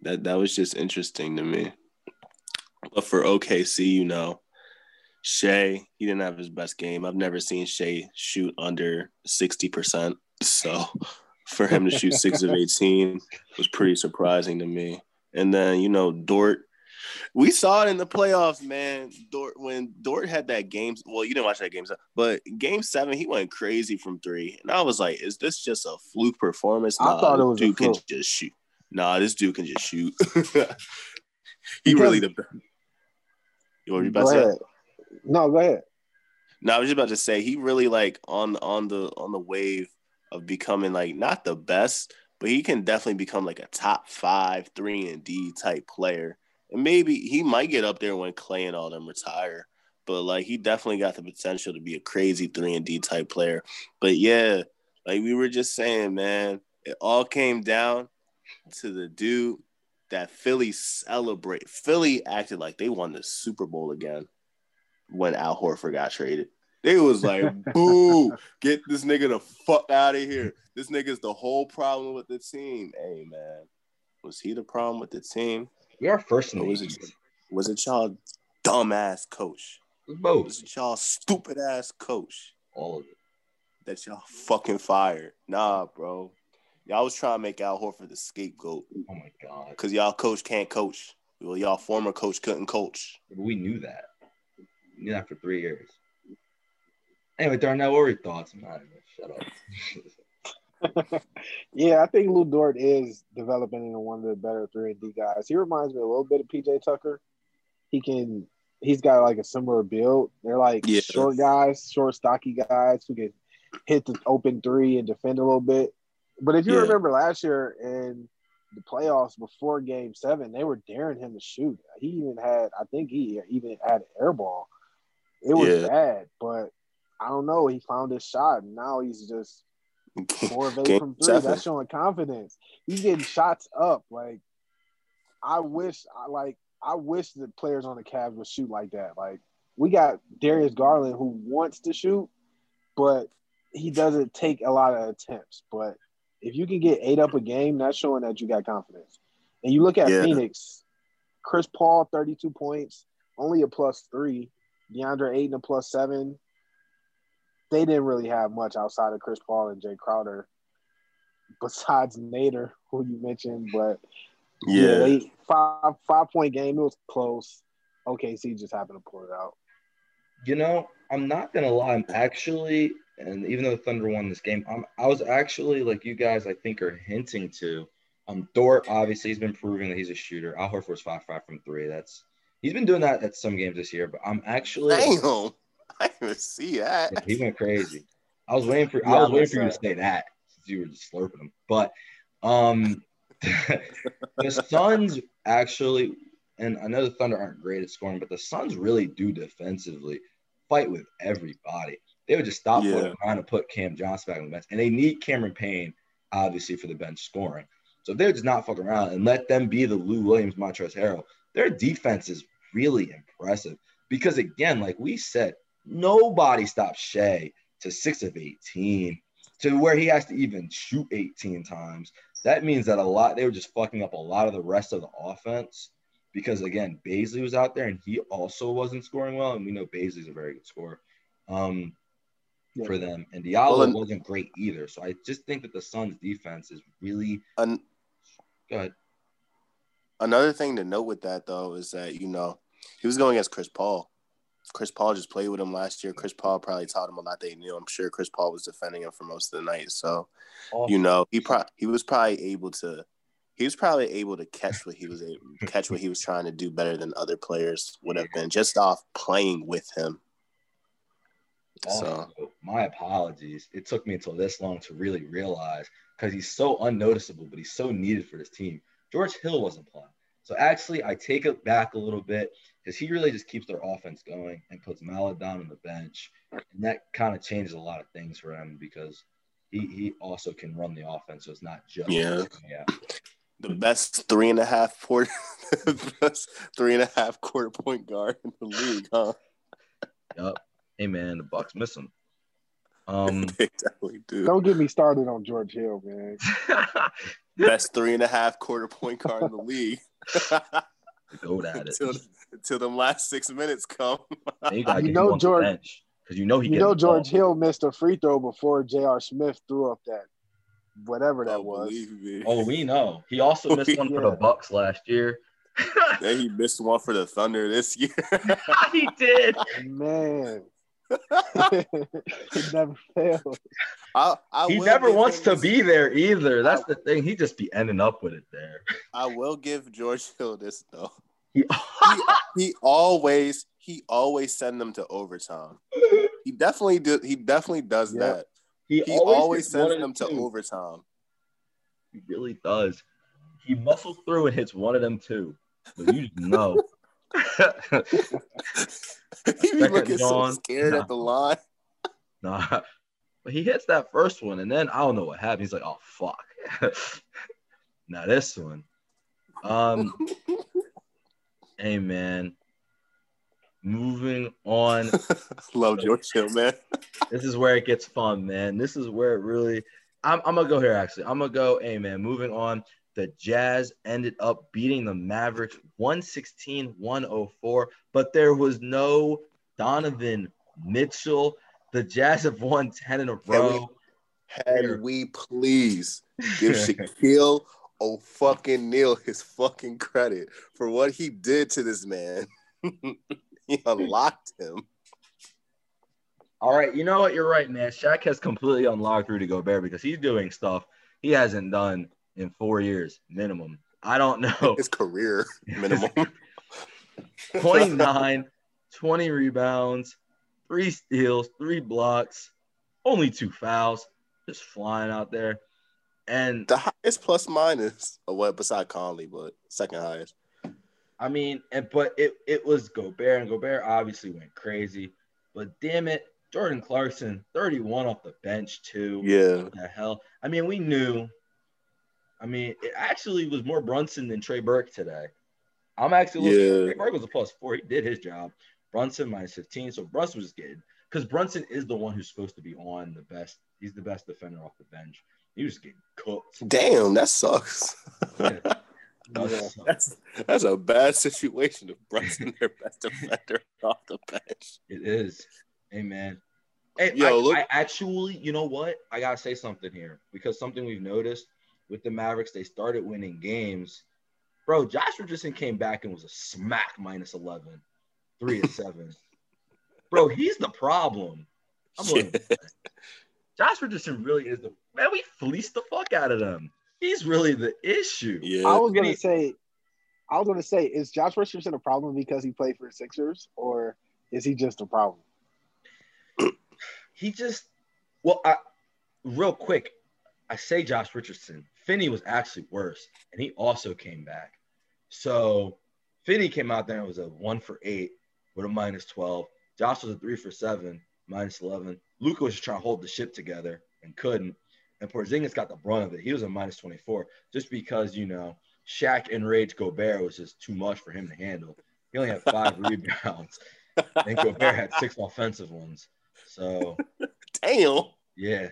that that was just interesting to me. But for OKC, you know, Shai he didn't have his best game. I've never seen Shai shoot under sixty percent, so for him to shoot six of eighteen was pretty surprising to me. And then you know Dort we saw it in the playoffs, man. Dort when Dort had that game. Well, you didn't watch that game, but game seven, he went crazy from three, and I was like, "Is this just a fluke performance?" Nah, I thought it was dude can just shoot. Nah, this dude can just shoot. he because, really the. You want to go ahead. No, go ahead. No, I was just about to say he really like on on the on the wave of becoming like not the best, but he can definitely become like a top five three and D type player. And maybe he might get up there when Clay and all them retire. But like he definitely got the potential to be a crazy three and D type player. But yeah, like we were just saying, man, it all came down to the dude that Philly celebrate. Philly acted like they won the Super Bowl again when Al Horford got traded. They was like, boo, get this nigga the fuck out of here. This nigga's the whole problem with the team. Hey man, was he the problem with the team? We are first in the was it, was it y'all dumbass coach? Both. Was it y'all stupid ass coach? All of it. That y'all fucking fired. Nah, bro. Y'all was trying to make Al Horford the scapegoat. Oh my god. Because y'all coach can't coach. Well, y'all former coach couldn't coach. We knew that. We knew that for three years. Anyway, Darnell, what were your thoughts? I'm not even shut up. yeah, I think Lou Dort is developing into one of the better three and D guys. He reminds me a little bit of PJ Tucker. He can he's got like a similar build. They're like yeah. short guys, short stocky guys who can hit the open three and defend a little bit. But if you yeah. remember last year in the playoffs before game seven, they were daring him to shoot. He even had, I think he even had an air ball. It was yeah. bad, but I don't know. He found his shot, and now he's just four of eight from three. Seven. That's showing confidence. He's getting shots up. Like I wish, I like, I wish the players on the Cavs would shoot like that. Like we got Darius Garland who wants to shoot, but he doesn't take a lot of attempts. But if you can get eight up a game, that's showing that you got confidence. And you look at yeah. Phoenix, Chris Paul, 32 points, only a plus three. DeAndre Ayton, a plus seven they didn't really have much outside of Chris Paul and Jae Crowder, besides Nader, who you mentioned. But yeah, yeah they, five five point game. It was close. OKC just happened to pull it out. You know, I'm not gonna lie. I'm actually, and even though the Thunder won this game, I'm, I was actually like you guys. I think are hinting to. Um, Dort obviously he's been proving that he's a shooter. Al Horford's five five from three. That's he's been doing that at some games this year. But I'm actually. Damn. I didn't even see that. Yeah, he went crazy. I was waiting for yeah, I was waiting for you to say that since you were just slurping them. But um the Suns actually, and I know the Thunder aren't great at scoring, but the Suns really do defensively fight with everybody. They would just stop yeah. trying to put Cam Johnson back on the bench, and they need Cameron Payne obviously for the bench scoring. So if they're just not fucking around and let them be the Lou Williams, Montrezl Harrell, their defense is really impressive. Because again, like we said, Nobody stops Shai to six of 18 to where he has to even shoot 18 times. That means that a lot, they were just fucking up a lot of the rest of the offense because, again, Bazley was out there and he also wasn't scoring well. And we know Bazley's a very good scorer um, yeah. for them. And Diallo well, wasn't great either. So I just think that the Suns' defense is really. An- Go ahead. Another thing to note with that, though, is that, you know, he was going against Chris Paul. Chris Paul just played with him last year. Chris Paul probably taught him a lot they knew. I'm sure Chris Paul was defending him for most of the night. So, you know, he pro- he was probably able to he was probably able to catch what he was able catch what he was trying to do better than other players would have been just off playing with him. Also, so my apologies. It took me until this long to really realize because he's so unnoticeable, but he's so needed for this team. George Hill wasn't playing. So actually, I take it back a little bit because he really just keeps their offense going and puts Maledon on the bench, and that kind of changes a lot of things for him because he he also can run the offense, so it's not just yeah yeah. The best three and a half port, best three and a half quarter point guard in the league, huh? Yep. Hey man, the Bucks miss him. Um, they definitely do. Don't get me started on George Hill, man. Best three and a half quarter point guard in the league. Go at it until, until them last six minutes come. you, you know George because you know he. You know George Hill missed a free throw before J.R. Smith threw up that whatever that oh, was. Oh, we know. He also missed one yeah. for the Bucks last year. then he missed one for the Thunder this year. he did. Man. he never fails. I, I he never wants to be there either. That's I, the thing. He just be ending up with it there. I will give George Hill this though. He, he, he always he always send them to overtime. He definitely do. He definitely does yep. that. He, He always hits sends them of to two. overtime. He really does. He muscles through and hits one of them too. But you know. He be looking so scared Nah. at the line. nah. But he hits that first one, and then I don't know what happened. He's like, oh fuck. now this one. Um, hey man. Moving on. Love your Hill, man. This is where it gets fun, man. This is where it really. I'm, I'm gonna go here. Actually, I'm gonna go. Hey, man. Moving on. The Jazz ended up beating the Mavericks 116-104, but there was no Donovan Mitchell. The Jazz have won 10 in a row. Can we please give Shaquille O fucking Neal his fucking credit for what he did to this man? he unlocked him. All right, you know what? You're right, man. Shaq has completely unlocked Rudy Gobert because he's doing stuff he hasn't done in four years minimum. I don't know. His career minimum. 29, 20 rebounds, three steals, three blocks, only two fouls, just flying out there. And the highest plus minus, or what beside Conley, but second highest. I mean, and but it it was Gobert, and Gobert obviously went crazy. But damn it, Jordan Clarkson, 31 off the bench too. Yeah. What the hell? I mean, we knew. I mean, it actually was more Brunson than Trey Burke today. I'm actually looking. Yeah. Trey Burke was a plus four. He did his job. Brunson minus 15. So Brunson was getting because Brunson is the one who's supposed to be on the best. He's the best defender off the bench. He was getting cooked. Damn, that sucks. Yeah. Yeah. that's that's a bad situation if Brunson their best defender off the bench. It is. Hey man. Hey, Yo, I, look- I actually, you know what? I gotta say something here because something we've noticed with the Mavericks, they started winning games. Bro, Josh Richardson came back and was a smack minus 11, three to seven. Bro, he's the problem. I'm willing to. Josh Richardson really is the man. We fleeced the fuck out of them. He's really the issue. Yeah. I was gonna say, I was gonna say, is Josh Richardson a problem because he played for the Sixers, or is he just a problem? he just well I, real quick i say josh richardson finney was actually worse and he also came back. So finney came out there and was a one for eight with a minus 12 josh was a three for seven minus 11 Luka was just trying to hold the ship together and couldn't. And Porzingis got the brunt of it. He was a minus 24 just because you know Shaq enraged Gobert was just too much for him to handle. He only had five rebounds and Gobert had six offensive ones. So Damn. yeah,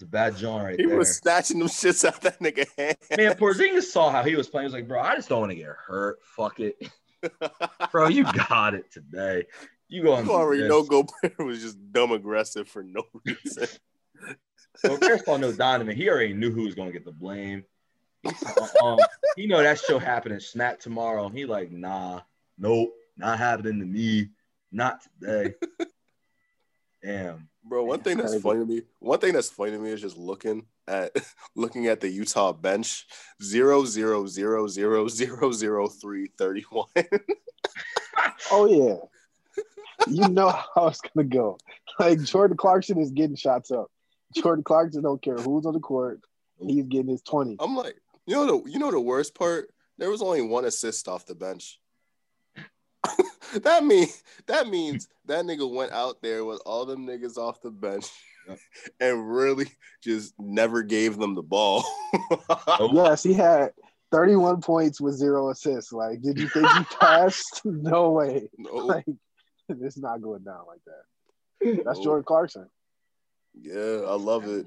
it's a bad John right He there. was snatching them shits out that nigga hand. Man, Porzingis saw how he was playing. He was like, bro, I just don't want to get hurt. Fuck it, bro. You got it today. You go on. You already know Gobert was just dumb aggressive for no reason. Gobert saw no Donovan. He already knew who was going to get the blame. He, saw, um, he know that show happening snap tomorrow. He like, nah, nope, not happening to me. Not today. Damn. Bro, one thing that's funny to me, one thing that's funny to me is just looking at looking at the Utah bench, zero zero zero zero zero zero three thirty one. Oh yeah, you know how it's gonna go. Like Jordan Clarkson is getting shots up. Jordan Clarkson don't care who's on the court. He's getting his twenty. I'm like, you know the you know the worst part? There was only one assist off the bench. that means that means that nigga went out there with all them niggas off the bench Yep. and really just never gave them the ball. Oh, yes, he had thirty-one points with zero assists. Like, did you think he passed? no way. no, Like, it's not going down like that. That's no. Jordan Clarkson. Yeah, I love it.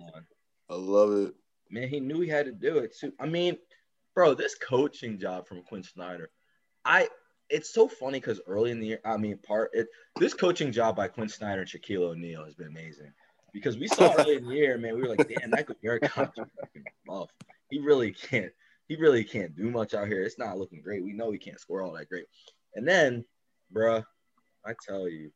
I love it. Man, he knew he had to do it too. I mean, bro, this coaching job from Quin Snyder, I it's so funny because early in the year, I mean, part it this coaching job by Quin Snyder and Shaquille O'Neal has been amazing because we saw early in the year, man, we were like, damn, that contract is fucking rough. He really can't, he really can't do much out here. It's not looking great. We know he can't score all that great. And then, bruh, I tell you,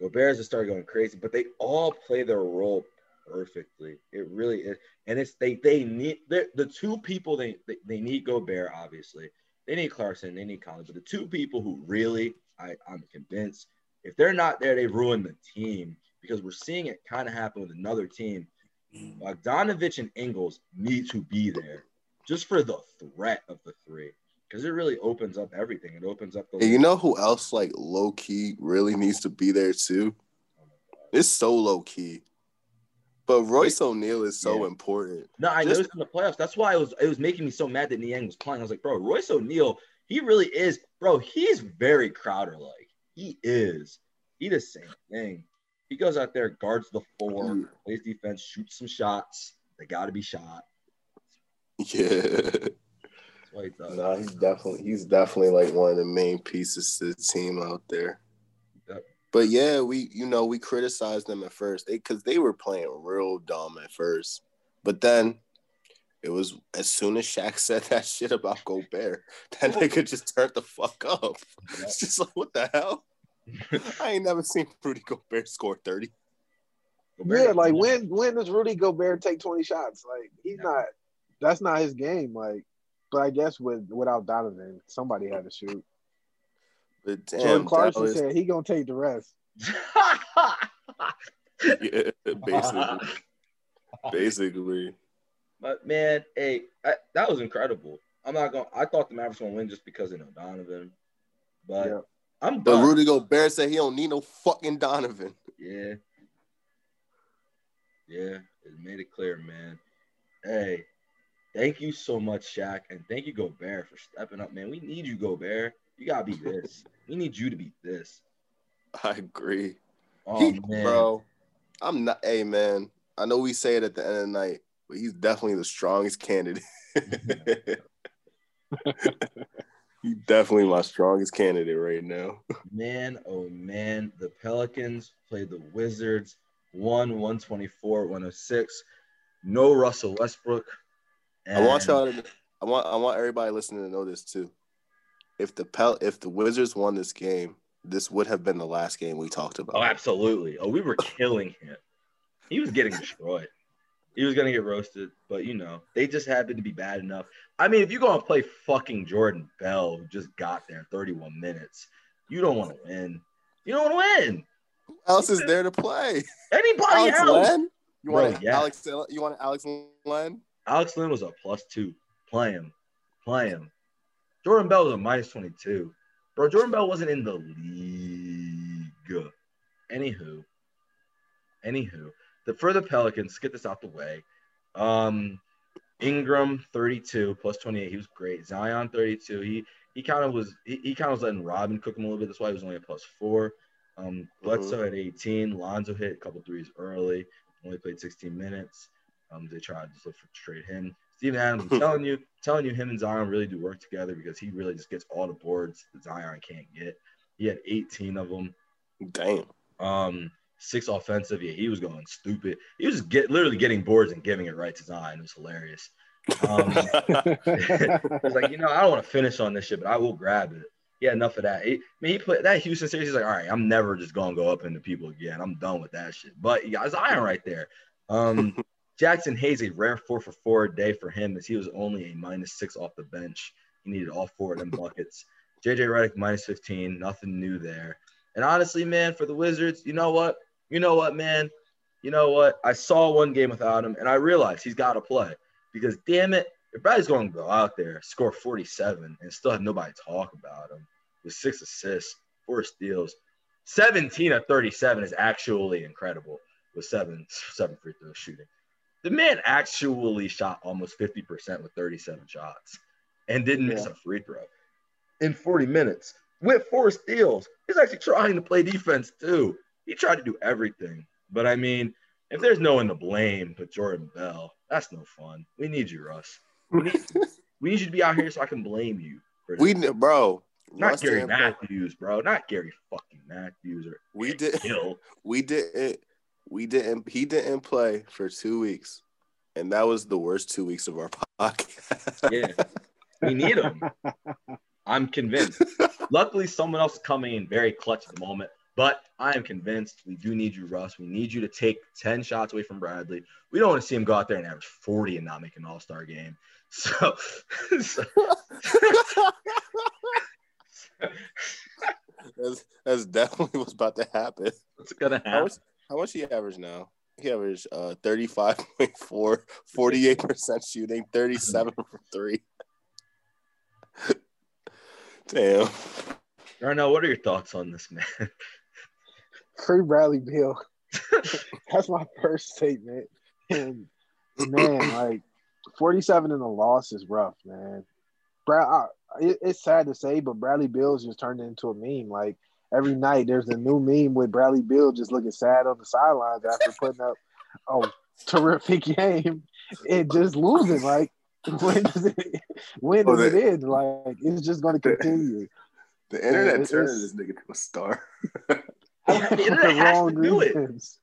Gobert's just started going crazy, but they all play their role perfectly. It really is, and it's they they need the two people they, they they need Gobert obviously. They need Clarkson, they need Collins, but the two people who really I I'm convinced if they're not there, they ruin the team. because we're seeing it kind of happen with another team. Bogdanovic and Ingles need to be there just for the threat of the three because it really opens up everything. It opens up the. You know who else like low key really needs to be there too? Oh it's so low key. But Royce O'Neale is so Yeah. important. No, I Just- noticed in the playoffs. That's why it was it was making me so mad that Niang was playing. I was like, bro, Royce O'Neale, he really is, bro. He's very Crowder like. He is. He the same thing. He goes out there, guards the four, Mm. plays defense, shoots some shots. They got to be shot. Yeah. That's what he does. No, he's definitely he's definitely like one of the main pieces to the team out there. Yep. But yeah, we you know we criticized them at first because they were playing real dumb at first, but then it was as soon as Shaq said that shit about Gobert, that nigga just turned the fuck up. It's just like what the hell? I ain't never seen Rudy Gobert score thirty. Yeah, like when when does Rudy Gobert take 20 shots? Like he's not that's not his game. Like, but I guess with without Donovan, somebody had to shoot. But Jordan damn, Clarkson Dallas, said he gonna take the rest. yeah, basically, basically. But man, hey, I, that was incredible. I'm not going. to I thought the Mavericks gonna win just because of no Donovan, but Yeah. I'm But done. Rudy Gobert said he don't need no fucking Donovan. Yeah. Yeah, it made it clear, man. Hey, thank you so much, Shaq, and thank you, Gobert, for stepping up, man. We need you, Gobert. You gotta be this. we need you to be this. I agree. Oh He- man, bro, I'm not. Hey, man, I know we say it at the end of the night, but he's definitely the strongest candidate. he's definitely my strongest candidate right now. man, oh man. The Pelicans played the Wizards, one 124, 106. No Russell Westbrook. I want y'all to. I want. I want everybody listening to know this too. If the Pel, if the Wizards won this game, this would have been the last game we talked about. Oh, absolutely. Oh, we were killing him. He was getting destroyed. He was gonna get roasted, but you know, they just happened to be bad enough. I mean, if you're gonna play fucking Jordan Bell, who just got there 31 minutes, you don't want to win. You don't want to win. Who else is there to play? Anybody Alex else? Len? You Bro, want yeah. Alex? You want Alex Len? Alex Len was a plus two. Play him. Play him. Jordan Bell was a minus 22. Bro, Jordan Bell wasn't in the league. Anywho. Anywho. The for the Pelicans, get this out the way. Um Ingram 32 plus 28. He was great. Zion 32. He he kind of was he, he kind of was letting Robin cook him a little bit. That's why he was only a plus four. Um Bledsoe at 18. Lonzo hit a couple threes early. Only played 16 minutes. Um, they tried to look for trade him. Steven Adams, I'm telling you, telling you, him and Zion really do work together because he really just gets all the boards that Zion can't get. He had 18 of them. Damn. Um, six offensive. Yeah, he was going stupid. He was get literally getting boards and giving it right to Zion. It was hilarious. Um, He's like, you know, I don't want to finish on this shit, but I will grab it. Yeah, enough of that. He, I mean, he put that Houston series. He's like, all right, I'm never just gonna go up into people again. I'm done with that shit. But you got Zion right there. Um, Jaxson Hayes, a rare four for four day for him, as he was only a minus six off the bench. He needed all four of them buckets. JJ Redick minus 15, nothing new there. And honestly, man, for the Wizards, you know what? You know what, man? You know what? I saw one game without him, and I realized he's got to play because, damn it, if Bradley's going to go out there, score 47, and still have nobody talk about him with six assists, four steals, 17 of 37 is actually incredible with seven seven free throw shooting. The man actually shot almost 50% with 37 shots and didn't miss a free throw in 40 minutes with four steals. He's actually trying to play defense too. He tried to do everything. But I mean, if there's no one to blame but Jordan Bell, that's no fun. We need you, Russ. We need, we need you to be out here so I can blame you. For this. We kn- bro. not Russ Gary didn't play- Matthews, bro. Not Gary fucking Matthews or We did. Hill. We didn't. We didn't. He didn't play for two weeks, and that was the worst two weeks of our podcast. Yeah. We need him. I'm convinced. Luckily, someone else is coming in very clutch at the moment. But I am convinced we do need you, Russ. We need you to take 10 shots away from Bradley. We don't want to see him go out there and average 40 and not make an all star game. So, so that's, that's definitely what's about to happen. what's going to happen? How much he average now? He averaged uh 35.4, 48% shooting, 37 for three. Damn. Darnell, what are your thoughts on this man? Free Bradley Beal. That's my first statement. And man, like 47 in the loss is rough, man. Brad, I, it, it's sad to say, but Bradley Beal's just turned into a meme. Like every night, there's a new meme with Bradley Beal just looking sad on the sidelines after putting up a terrific game and just losing. Like when does it when Oh, the- it end? Like it's just going to continue. The internet it's- turned this nigga to a star. The internet has wrong to do it. reasons.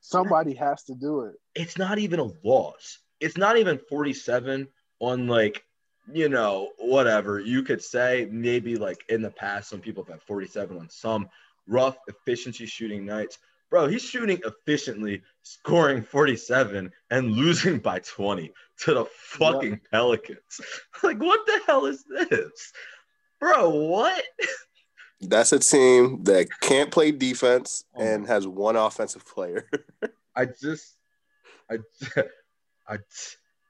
Somebody has to do it. It's not even a loss. It's not even 47 on like, you know, whatever. You could say maybe like in the past, some people have had 47 on some rough efficiency shooting nights. Bro, he's shooting efficiently, scoring 47 and losing by 20 to the fucking Pelicans. Like, what the hell is this? Bro, what? That's a team that can't play defense Oh and has one offensive player. I just, I, I,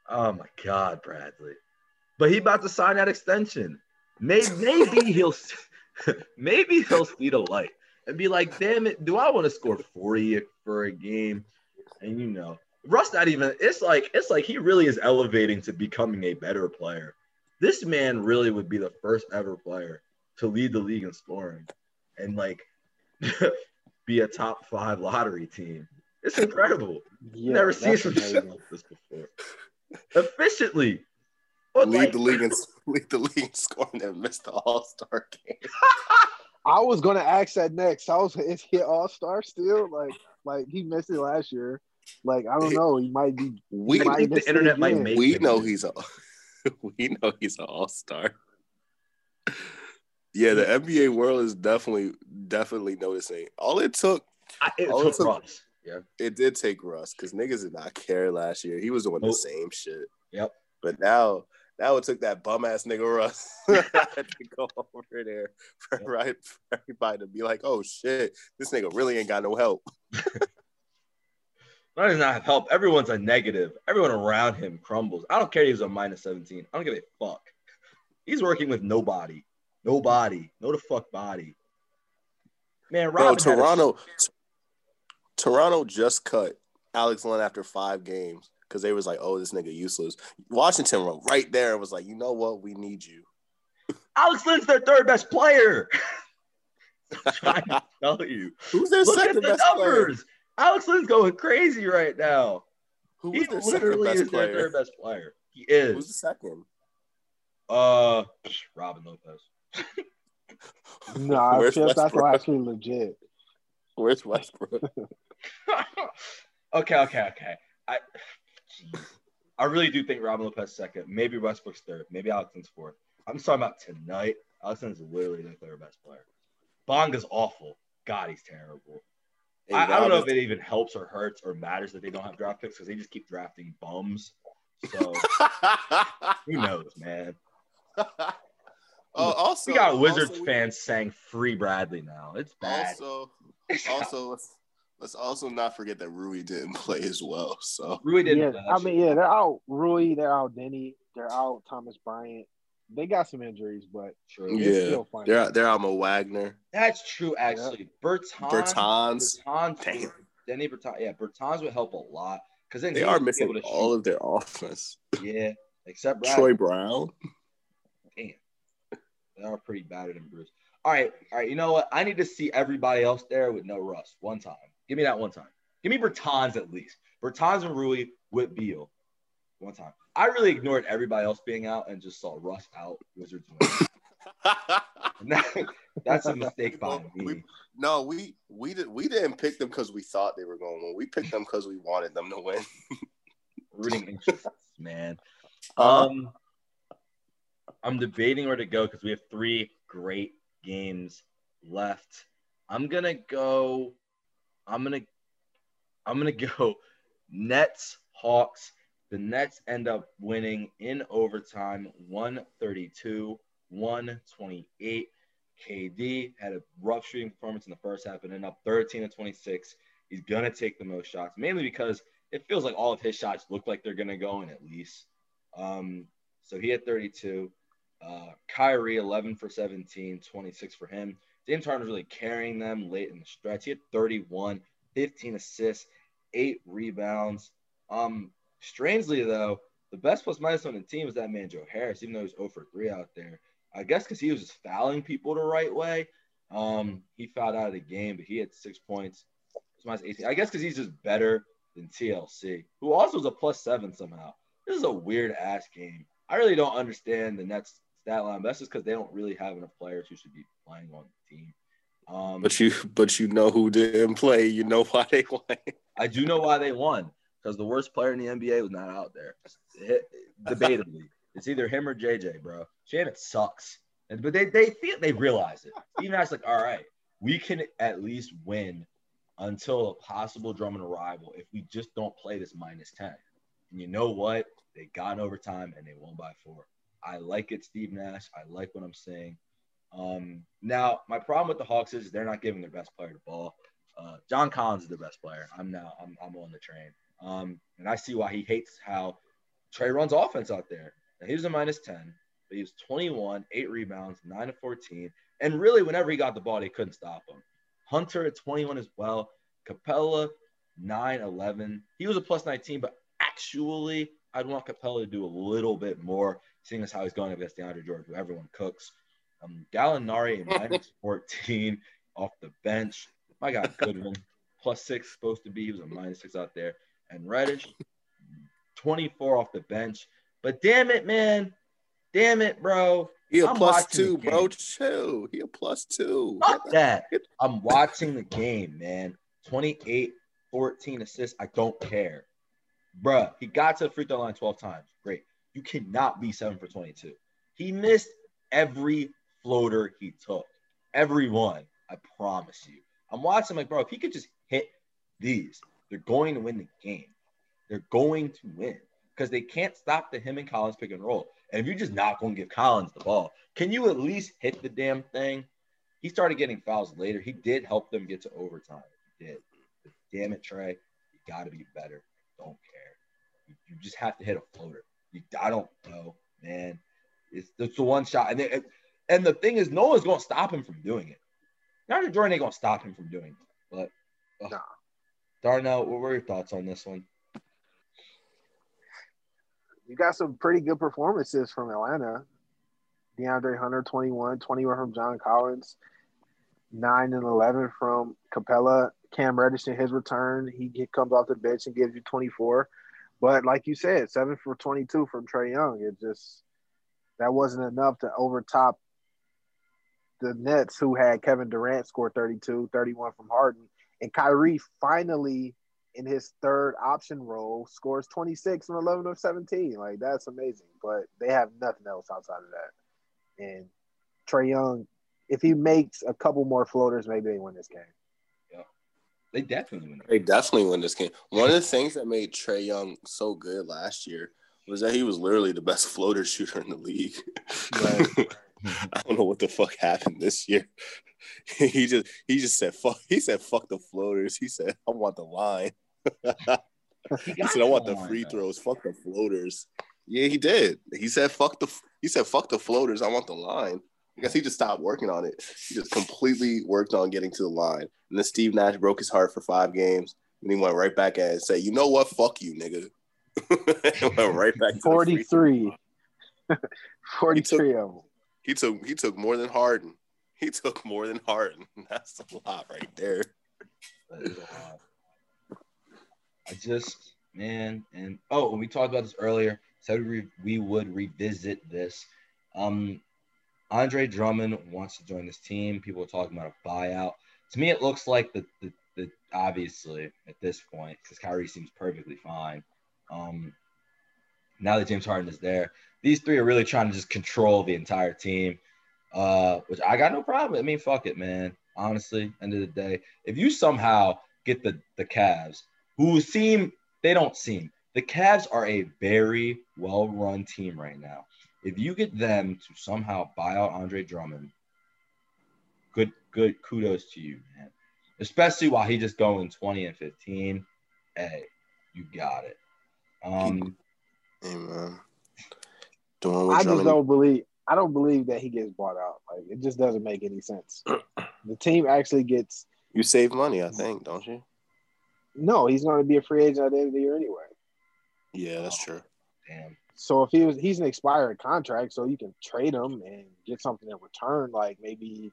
oh my God, Bradley. But he about to sign that extension. Maybe, maybe he'll, maybe he'll see the light and be like, damn it, do I want to score 40 for a game? And you know, Russ not even, it's like, it's like he really is elevating to becoming a better player. This man really would be the first ever player to lead the league in scoring and like be a top five lottery team. It's incredible. Yeah, Never seen that's some shit like this before. Efficiently. But lead like, the league in lead the league in scoring and missed the All Star game. I was gonna ask that next. I was is he all star still? Like like he missed it last year. Like I don't know. He might be. We might think the internet might make we him. know he's a we know he's an All Star. Yeah, the NBA world is definitely definitely noticing. All it took I, it All took it took- Russ. Yeah. it did take Russ because niggas did not care last year. He was doing the same shit. Yep. But now, now it took that bum ass nigga Russ to go over there for, right, for everybody to be like, oh shit, this nigga really ain't got no help. Not does not have help. Everyone's a negative. Everyone around him crumbles. I don't care if he's a minus 17. I don't give a fuck. He's working with nobody. Nobody. No the fuck body. Man, Bro, Robin a- Toronto, Toronto just cut Alex Len after five games because they was like, oh, this nigga useless. Washington went right there and was like, you know what, we need you. Alex Len's their third best player. I'm trying to tell you. Who's their Look at second the best player? Alex Len's going crazy right now. Who He their second literally best is their player? third best player. He is. Who's the second? Uh, Robin Lopez. No, I Where's feel that's Westbrook? actually legit. Where's Westbrook? okay, okay, okay. I, jeez. I really do think Robin Lopez second. Maybe Westbrook's third. Maybe Alex Len's fourth. I'm just talking about tonight. Alex Len's literally their third best player. Bonga's awful. God, he's terrible. Hey, I, I don't know if it even helps or hurts or matters that they don't have draft picks because they just keep drafting bums. So who knows, man? oh, also, we got Wizards also, we- fans saying free Bradley now. It's bad. Also, also, let's let's also not forget that Rui didn't play as well. So Rui didn't. Yeah, play I mean, yeah, they're out Rui, they're out Denny, they're out Thomas Bryant. They got some injuries, but True. yeah, still fun. they're they're Alma Wagner, That's true, actually. Bertans, Bertans. Bertans, Damn. Denny Bertans. Yeah, Bertans would help a lot because then They are missing able to all shoot. of their offense. Yeah, except Brad. Troy Brown. Damn, they are pretty battered and bruised. All right, all right. You know what? I need to see everybody else there with no Russ one time. Give me that one time. Give me Bertans at least. Bertans and Rui with Beal one time. I really ignored everybody else being out and just saw Russ out. Wizards. That- that's a mistake by me. we- no, we we did we didn't pick them because we thought they were going to win. We picked them because we wanted them to win. rooting interests, man. Uh-huh. Um, I'm debating where to go because we have three great games left. I'm gonna go. I'm gonna. I'm gonna go. Nets Hawks. The Nets end up winning in overtime, 132, 128. KD had a rough shooting performance in the first half, and then up 13 to 26. He's gonna take the most shots, mainly because it feels like all of his shots look like they're gonna go in at least. Um, so he had 32. Uh, Kyrie 11 for 17, 26 for him. James Harden was really carrying them late in the stretch. He had 31, 15 assists, eight rebounds. Um, strangely though, the best plus minus on the team was that man Joe Harris, even though he was 0 for 3 out there. I guess because he was just fouling people the right way. Um, he fouled out of the game, but he had six points. 18. I guess because he's just better than TLC, who also is a plus seven somehow. This is a weird ass game. I really don't understand the Nets stat line. But that's just because they don't really have enough players who should be playing on the team. Um, but you, but you know who didn't play. You know why they won. I do know why they won because the worst player in the NBA was not out there. Debatably, it's either him or JJ, bro. Shannon sucks, and but they they feel they realize it. Even as like, all right, we can at least win until a possible Drummond arrival if we just don't play this minus ten. And you know what? They got in overtime and they won by four. I like it, Steve Nash. I like what I'm saying. Um, now, my problem with the Hawks is they're not giving their best player the ball. Uh, John Collins is the best player. I'm now I'm, I'm on the train. Um, and I see why he hates how Trae runs offense out there. Now, he was a minus 10, but he was 21, eight rebounds, nine to 14. And really, whenever he got the ball, they couldn't stop him. Hunter at 21 as well. Capela 9 11. He was a plus 19, but actually, I'd want Capela to do a little bit more, seeing as how he's going against DeAndre Jordan, who everyone cooks. Um, Gallinari, minus 14 off the bench. My God, Goodwin, plus six supposed to be. He was a minus six out there. And Reddish, 24 off the bench. But damn it, man. Damn it, bro. He a I'm plus two, bro. Chill. He a plus two. Fuck that. I'm watching the game, man. 28, 14 assists. I don't care. Bruh, he got to the free throw line 12 times. Great. You cannot be seven for 22. He missed every floater he took. Every one. I promise you. I'm watching, like, bro, if he could just hit these, they're going to win the game. They're going to win because they can't stop the him and Collins pick and roll. And if you're just not going to give Collins the ball, can you at least hit the damn thing? He started getting fouls later. He did help them get to overtime. He did. But damn it, Trae, you got to be better. Don't care. You, just have to hit a floater. I don't know, man. It's, it's the one shot. And, they, and the thing is, no one's going to stop him from doing it. Not Jordan ain't going to stop him from doing it. But, uh, nah. Darnell, what were your thoughts on this one? You got some pretty good performances from Atlanta. DeAndre Hunter, 21, 21 from John Collins, 9 and 11 from Capela. Cam Reddish in his return, he comes off the bench and gives you 24. But like you said, 7 for 22 from Trae Young. It just, that wasn't enough to overtop the Nets, who had Kevin Durant score 32, 31 from Harden, and Kyrie finally in his third option role scores 26 from 11 of 17. Like that's amazing. But they have nothing else outside of that. And Trae Young, if he makes a couple more floaters, maybe they win this game. They definitely win. They definitely win this game. One of the things that made Trae Young so good last year was that he was literally the best floater shooter in the league. Right. I don't know what the fuck happened this year. he just he just said fuck. He said fuck the floaters. He said I want the line. he said I want the free throws. Fuck the floaters. Yeah, he did. He said fuck the. He said fuck the floaters. I want the line. I guess he just stopped working on it. He just completely worked on getting to the line. And then Steve Nash broke his heart for five games. And he went right back at it and said, "You know what? Fuck you, nigga." went right back. 43. 43 took, of them. He took he took more than Harden. He took more than Harden. That's a lot right there. That is a lot. I just man, and oh, we talked about this earlier. Said we, we would revisit this. Um, Andre Drummond wants to join this team. People are talking about a buyout. To me, it looks like the the, the obviously at this point because Kyrie seems perfectly fine. Um, now that James Harden is there, these three are really trying to just control the entire team, uh, which I got no problem. I mean, fuck it, man. Honestly, end of the day, if you somehow get the the Cavs, who seem they don't seem the Cavs are a very well run team right now. If you get them to somehow buy out Andre Drummond, good good kudos to you, man. Especially while he just going 20 and 15. Hey, you got it. Um, Hey man. Doing what I just don't believe. I don't believe that he gets bought out. Like it just doesn't make any sense. the team actually gets You save money, I think, don't you? no. He's going to be a free agent at the end of the year anyway. Yeah, that's true. damn. So if he was, he's an expired contract, so you can trade him and get something in return. Like maybe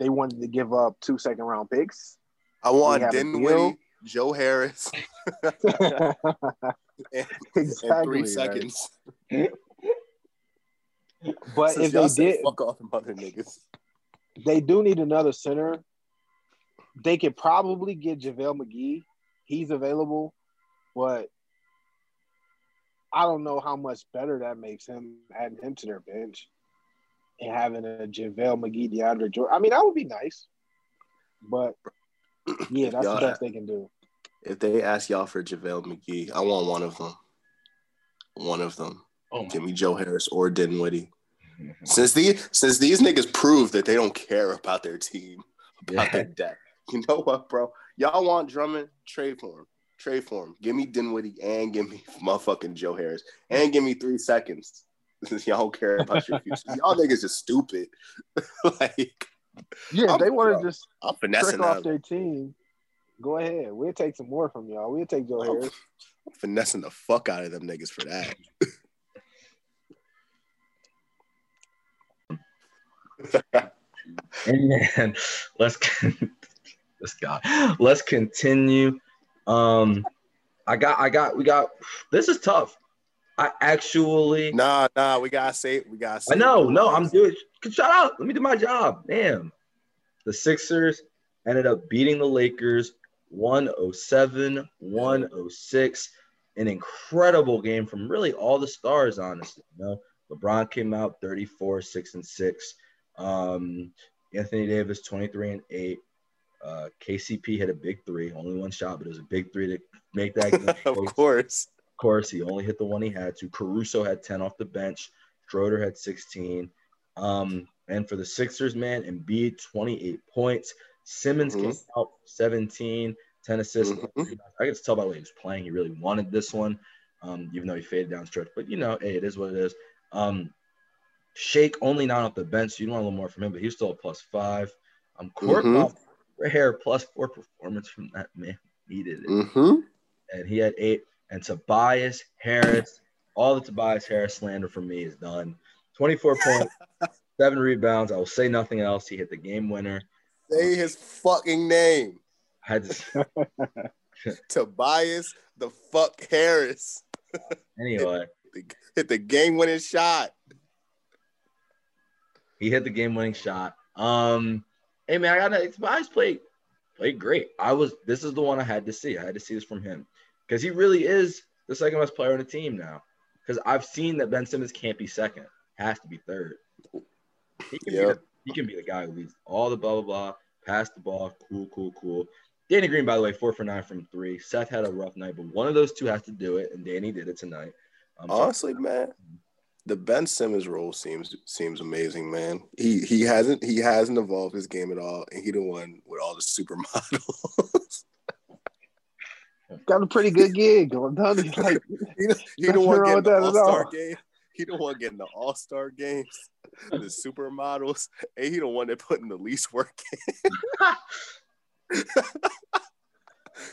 they wanted to give up two second round picks. I want Dinwiddie. Joe Harris, and, exactly. in three right. seconds. But Since if they did, fuck off them other niggas. they do need another center. They could probably get JaVale McGee. He's available, but I don't know how much better that makes him adding him to their bench and having a JaVale McGee, DeAndre Jordan. I mean, that would be nice. But yeah, that's the Y'all- best they can do. If they ask y'all for JaVale McGee, I want one of them. One of them. Oh Give me Joe Harris or Dinwiddie. Since these since these niggas prove that they don't care about their team, about Yeah. their depth. You know what, bro? Y'all want Drummond? Trade for him. Trade for him. Give me Dinwiddie and give me motherfucking Joe Harris. And give me three seconds. Y'all don't care about your future. y'all niggas is stupid. like Yeah, I'm- they want to just I'm trick finessing off that. their team, go ahead. We'll take some more from y'all. We'll take Joe I'm Harris. finessing the fuck out of them niggas for that. And then let's con- this guy. Let's continue. Um, I got, I got, we got. This is tough. I actually, Nah, nah, we gotta say we gotta say I know, no, I'm doing. Shut up. Let me do my job. Damn. The Sixers ended up beating the Lakers 107, 106. An incredible game from really all the stars, honestly. You know, LeBron came out 34, 6 and 6. Um, Anthony Davis 23 and 8. Uh, KCP hit a big three, only one shot, but it was a big three to make that game. of course. Of course, he only hit the one he had to. Caruso had 10 off the bench. Schroeder had 16. Um, and for the Sixers, man, Embiid, 28 points. Simmons Mhm. came out 17, 10 assists. Mhm. I could just tell by the way he was playing. He really wanted this one, um, even though he faded down stretch. But, you know, hey, it is what it is. Um, Shake only nine off the bench. So you want a little more from him, but he's still a plus five. Um, Court Mhm. Hair plus four performance from that man. Needed it Mm-hmm. and he had eight. And Tobias Harris, all the Tobias Harris slander from me is done. 24 points, seven rebounds. I will say nothing else. He hit the game winner. Say his fucking name. I had to, Tobias the fuck Harris. anyway, Hit the game winning shot. he hit the game winning shot. Um, hey man, I got Tobias played played great. I was this is the one I had to see. I had to see this from him because he really is the second best player on the team now. Because I've seen that Ben Simmons can't be second, has to be third. He can, be, the, he can be the guy who leads all the blah blah blah, pass the ball, cool, cool, cool. Danny Green, by the way, four for nine from three. Seth had a rough night, but one of those two has to do it, and Danny did it tonight. Um, so- Honestly, man, the Ben Simmons role seems seems amazing, man. He he hasn't he hasn't evolved his game at all, and he the one with all the supermodels. Got a pretty good gig. I'm telling you, like he the, he the Nothing one wrong getting the All Star game. He the one getting the All Star games, the supermodels, and he the one that putting the least work in.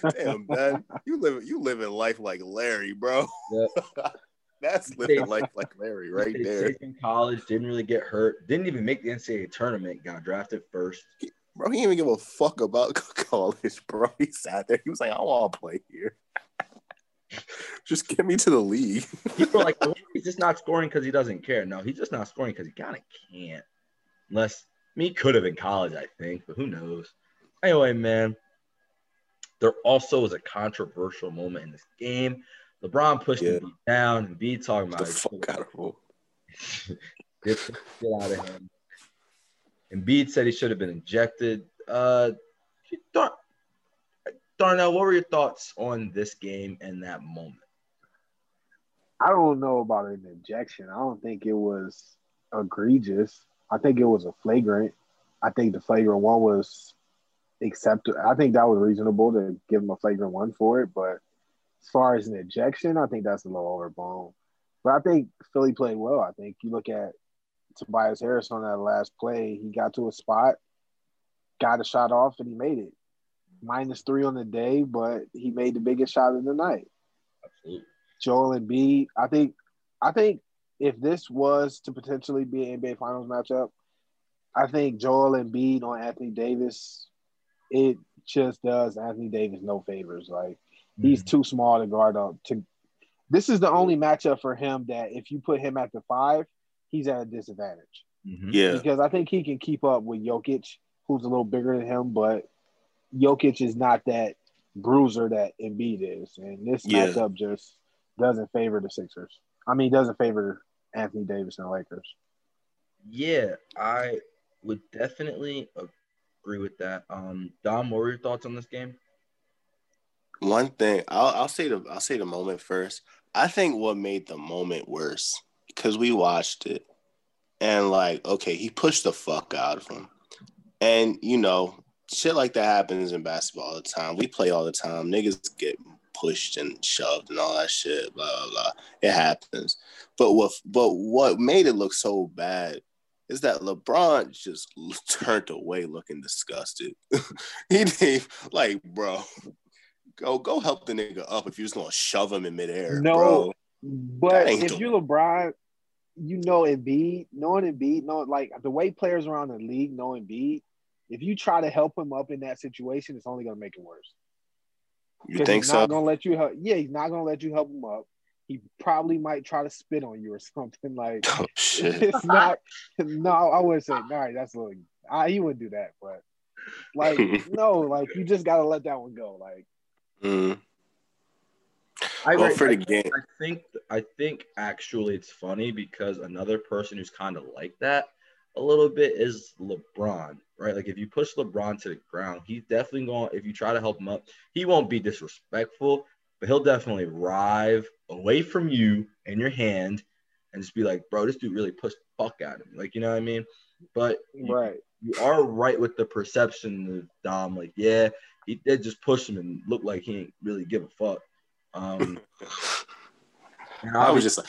Damn, man, you live you living life like Larry, bro. That's living life like Larry right there, in college, didn't really get hurt, didn't even make the NCAA tournament, got drafted first. bro. He didn't even give a fuck about college, bro. He sat there. He was like, I want to play here. Just get me to the league. People are like, well, he's just not scoring because he doesn't care. No, he's just not scoring because he kind of can't. Unless, I mean, he could have in college, I think, but who knows? Anyway, man, there also was a controversial moment in this game. LeBron pushed Yeah. Embiid down, and B talking about the about fuck out of him. get, get out of him. Embiid said he should have been injected. Uh, Dar- Darnell, what were your thoughts on this game and that moment? I don't know about an injection. I don't think it was egregious. I think it was a flagrant. I think the flagrant one was acceptable. I think that was reasonable to give him a flagrant one for it. But as far as an ejection, I think that's a little overblown. But I think Philly played well. I think you look at Tobias Harris on that last play, he got to a spot, got a shot off, and he made it. Minus three on the day, but he made the biggest shot of the night. Absolutely. Joel Embiid, I think, I think if this was to potentially be an NBA Finals matchup, I think Joel and Embiid on Anthony Davis, it just does Anthony Davis no favors. Like he's Mhm. too small to guard up. To this is the only matchup for him that if you put him at the five, he's at a disadvantage Mhm. Yeah. because I think he can keep up with Jokic, who's a little bigger than him, but Jokic is not that bruiser that Embiid is, and this Yeah. matchup just doesn't favor the Sixers. I mean, doesn't favor Anthony Davis and the Lakers. Yeah, I would definitely agree with that. Um, Dom, what were your thoughts on this game? One thing I'll, I'll say the I'll say the moment first. I think what made the moment worse because we watched it and like okay, he pushed the fuck out of him, and you know shit like that happens in basketball all the time. We play all the time. Niggas get pushed and shoved and all that shit. Blah blah blah. It happens. But what but what made it look so bad is that LeBron just turned away looking disgusted. he didn't like, bro. Go go help the nigga up if you're just gonna shove him in midair. No, bro. But if the- you're LeBron, you know Embiid, knowing Embiid, knowing like the way players around the league know Embiid, if you try to help him up in that situation, it's only gonna make it worse. You think he's so? not gonna let you help. Yeah, he's not gonna let you help him up. He probably might try to spit on you or something like. Oh shit. it's not. No, I wouldn't say. All right, that's a little. I, he wouldn't do that, but like no, like you just gotta let that one go. Like Mm. I Well, agree. for the game, I think I think actually it's funny because another person who's kind of like that a little bit is LeBron, right? Like if you push LeBron to the ground, he's definitely going. If you try to help him up, he won't be disrespectful, but he'll definitely rive away from you and your hand, and just be like, "Bro, this dude really pushed the fuck out of me." Like you know what I mean? But you, right. you are right with the perception of Dom. Like, yeah, he did just push him and look like he ain't really give a fuck. Um, and I was just like,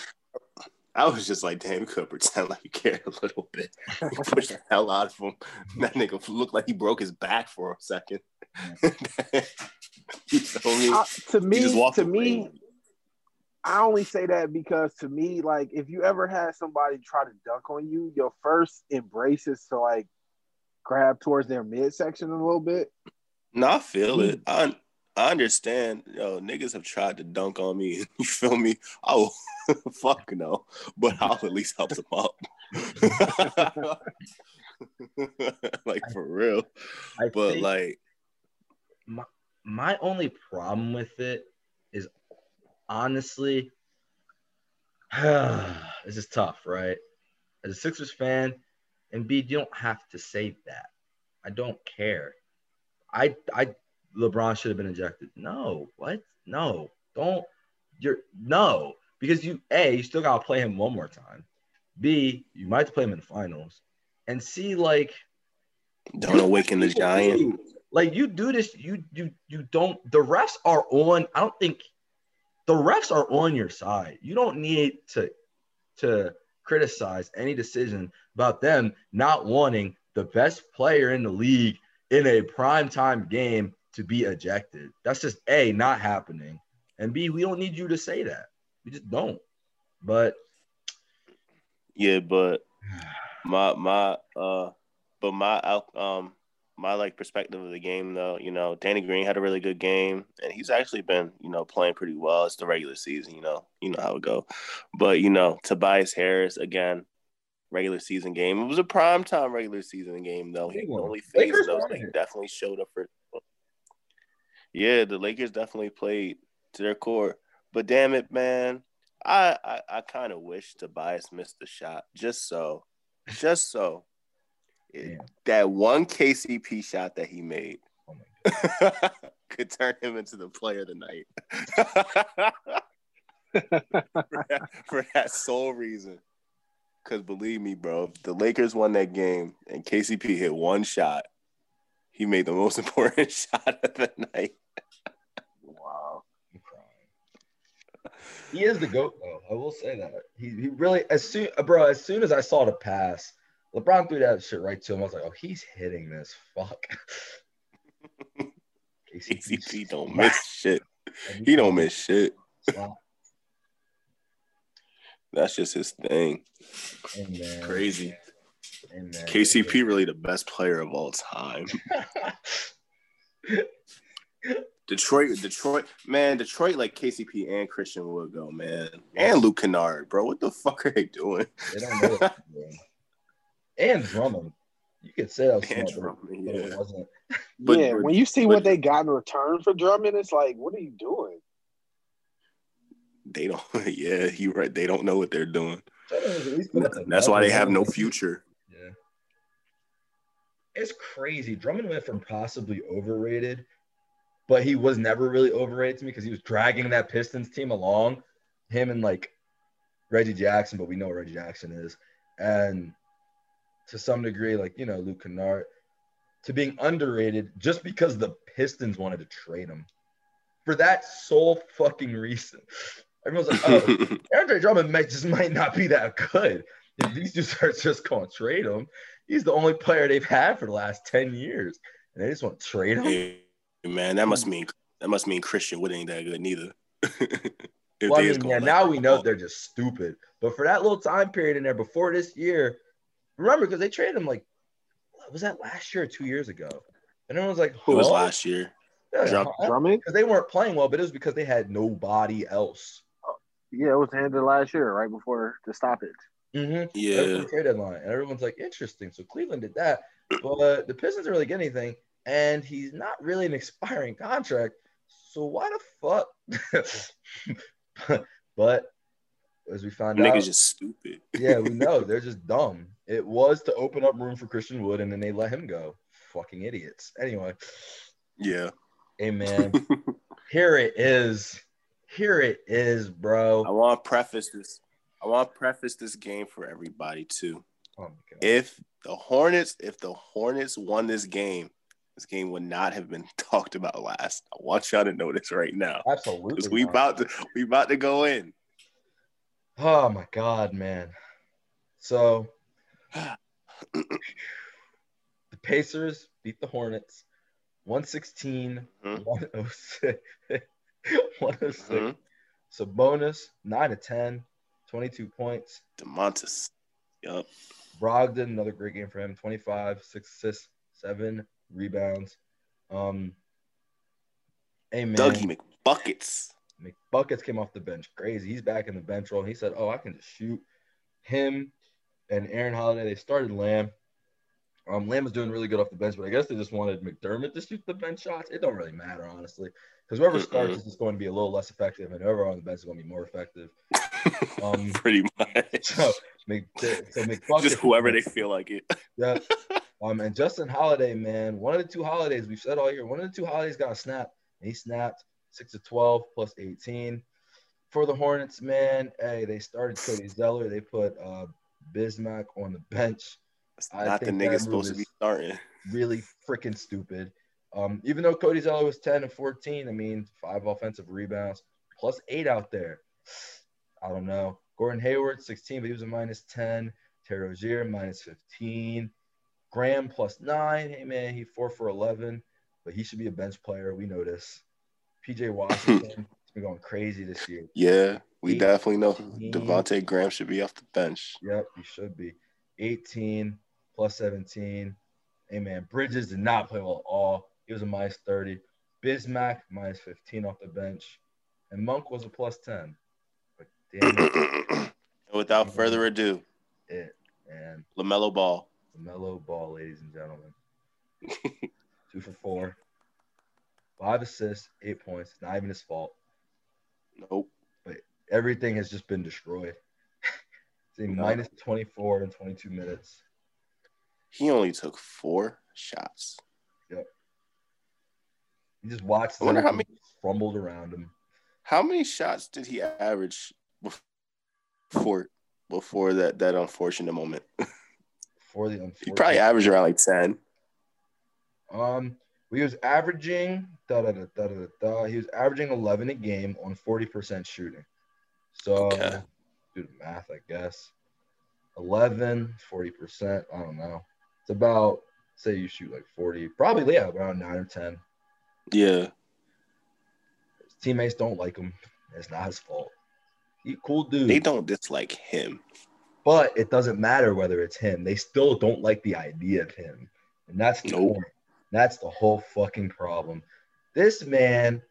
I was just like, damn, you could pretend like you cared a little bit. You pushed the hell out of him. That nigga looked like he broke his back for a second. you feel me? Uh, to me, to away. me, I only say that because to me, like if you ever had somebody try to dunk on you, your first embrace is to like grab towards their midsection a little bit. No, I feel it. Mm-hmm. I I understand. Yo, niggas have tried to dunk on me. You feel me? Oh, fuck no. But I'll at least help them up. like for real. I But like, my, my only problem with it is honestly, this is tough, right? As a Sixers fan, Embiid, you don't have to say that. I don't care. I I LeBron should have been ejected. No, what? No, don't. You're no because you a you still gotta play him one more time. B you might have to play him in the finals, and C like don't awaken the giant. do. Like you do this, you you you don't. The refs are on. I don't think the refs are on your side. You don't need to to criticize any decision about them not wanting the best player in the league in a prime time game to be ejected. That's just a not happening, and b we don't need you to say that. We just don't. But Yeah, but my my uh but my um my like perspective of the game though, you know, Danny Green had a really good game and he's actually been, you know, playing pretty well. It's the regular season, you know. You know how it go. But, you know, Tobias Harris again, regular season game. It was a prime time regular season game though. He only Lakers those. it. definitely showed up for Yeah, the Lakers definitely played to their core. But damn it, man. I I, I kind of wish Tobias missed the shot just so, just so it- that one KCP shot that he made Oh could turn him into the player of the night for, that, for that sole reason. Because believe me, bro, if the Lakers won that game and KCP hit one shot, he made the most important shot of the night. Wow. He is the goat, though. I will say that. He, he really as soon, bro. As soon as I saw the pass, LeBron threw that shit right to him. I was like, oh, he's hitting this. Fuck. KCP don't miss shit. He don't miss shit. Slap. That's just his thing. Amen. Crazy. Amen. KCP really the best player of all time. Detroit, Detroit, man, Detroit like KCP and Christian Wood go, man. And Luke Kennard, bro. What the fuck are they doing? They don't know what. And Drummond. You could say that was And smart, Drummond, but it yeah. wasn't. But- yeah, but- when you see but- what they got in return for Drummond, it's like, what are you doing? They don't. Yeah, he right. They don't know what they're doing. Drummond was at least put up the That's why they have no future. Yeah. It's crazy. Drummond went from possibly overrated, but he was never really overrated to me because he was dragging that Pistons team along. Him and like Reggie Jackson, but we know what Reggie Jackson is. And to some degree, like, you know, Luke Kennard, to being underrated just because the Pistons wanted to trade him. For that sole fucking reason. Everyone's like, oh, Andre Drummond might just might not be that good. If these dudes are just going to trade him, he's the only player they've had for the last ten years, and they just want to trade him. hey, man, that must mean that must mean Christian Wood ain't that good neither. Well, I mean, yeah, let now we know go. they're just stupid. But for that little time period in there before this year, remember because they traded him like, was that last year or two years ago? And everyone's like, It was last year. Drum- Drummond? because they weren't playing well, but it was because they had nobody else. Yeah, it was the end of last year, right before the stoppage. Mm-hmm. Yeah, trade deadline, and everyone's like, interesting. So Cleveland did that, but the Pistons didn't really get anything, and he's not really an expiring contract. So why the fuck? but as we found out, niggas just stupid. yeah, we know they're just dumb. It was to open up room for Christian Wood, and then they let him go. Fucking idiots. Anyway, yeah. amen. Here it is. Here it is, bro. I want to preface this. I want to preface this game for everybody too. Oh. If the Hornets, if the Hornets won this game, this game would not have been talked about last. I want y'all to know this right now. Absolutely. Because we not. about to we about to go in. Oh my god, man. So the Pacers beat the Hornets 116, Mhm. 106. 106. Mhm. Sabonis, 9 to 10, 22 points. Domantas. Yep. Brogdon, another great game for him, 25, 6 assists, 7 rebounds. Um, man. Dougie McBuckets. McBuckets came off the bench. Crazy. He's back in the bench role. He said, Oh, I can just shoot. Him and Aaron Holiday, they started Lamb. Um, Lamb was doing really good off the bench, but I guess they just wanted McDermott to shoot the bench shots. It don't really matter, honestly. Because whoever starts Mm-mm. is just going to be a little less effective, and whoever on the bench is going to be more effective. Um, Pretty much. So, Mc, so. Just whoever they feel like it. Yeah. Um, and Justin Holiday, man, one of the two holidays we've said all year, one of the two holidays got a snap. And he snapped six to 12 plus 18. For the Hornets, man, hey, they started Cody Zeller. They put uh, Bismack on the bench. It's I not the nigga supposed to be starting. Really freaking stupid. Um, even though Cody Zeller was 10 and 14, I mean, five offensive rebounds plus eight out there. I don't know. Gordon Hayward, 16, but he was a minus 10. Terry Rozier, minus 15. Graham, plus nine. Hey, man, he four for 11, but he should be a bench player. We know this. PJ Washington, he's been going crazy this year. Yeah, we Eight- definitely know. Devonte Graham should be off the bench. Yep, he should be. 18 plus 17. Hey, man, Bridges did not play well at all. He was a minus 30. Bismack, minus 15 off the bench. And Monk was a plus 10. But damn and without further ado, it and LaMelo Ball. LaMelo ball, ladies and gentlemen. Two for four. Five assists, eight points. Not even his fault. Nope. But everything has just been destroyed. It's No. minus 24 in 22 minutes. He only took four shots. He just watched I wonder how many crumbled around him. How many shots did he average before before that that unfortunate moment. For the unfortunate. he probably averaged around like ten. Um, he was averaging da da da da da da. He was averaging 11 a game on 40% shooting. So Okay. do the math, I guess. 11, 40%. I don't know. It's about say you shoot like 40, probably yeah, around nine or 10. Yeah, His teammates don't like him. It's not his fault. He cool dude. they don't dislike him. But it doesn't matter whether it's him. They still don't like the idea of him. And that's the Nope. point. That's the whole fucking problem. This man,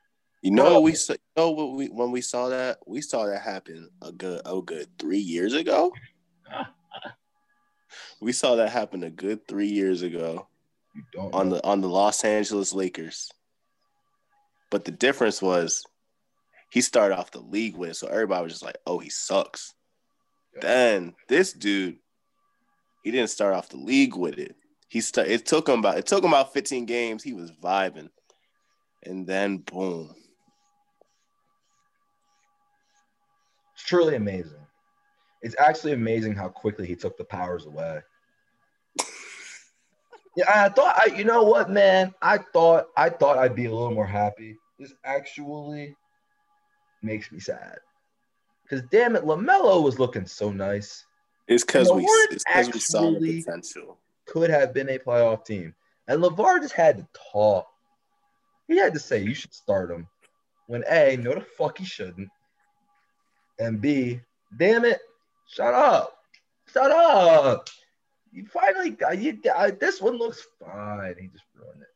You know what we saw. You know what we when we saw that we saw that happen a good a good three years ago. We saw that happen a good three years ago you don't on know. the on the Los Angeles Lakers. But the difference was he started off the league with so everybody was just like, "Oh, he sucks." Yeah. Then this dude, he didn't start off the league with it. He st- it took him about it took him about 15 games. He was vibing, and then boom. It's truly amazing. It's actually amazing how quickly he took the powers away. Yeah, I thought I you know what, man? I thought I thought I'd be a little more happy. This actually makes me sad. Because damn it, LaMelo was looking so nice. It's because we it's we saw the potential. Could have been a playoff team. And LaVar just had to talk. He had to say you should start him. When A, no the fuck he shouldn't. And B, damn it, shut up. Shut up. You finally got you I, this one looks fine. He just ruined it.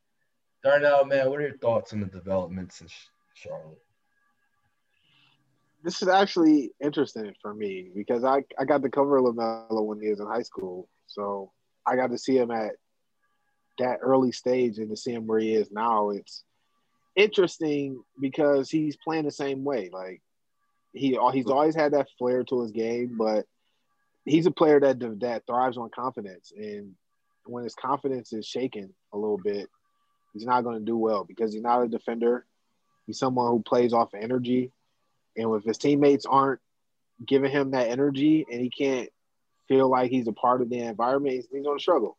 Darnell, man, what are your thoughts on the developments in Charlotte? This is actually interesting for me because I, I got to cover LaMelo when he was in high school. So I got to see him at that early stage and to see him where he is now. It's interesting because he's playing the same way. Like he he's always had that flair to his game, but he's a player that that thrives on confidence. And when his confidence is shaken a little bit, he's not going to do well because he's not a defender. He's someone who plays off energy. And if his teammates aren't giving him that energy and he can't feel like he's a part of the environment, he's, he's going to struggle.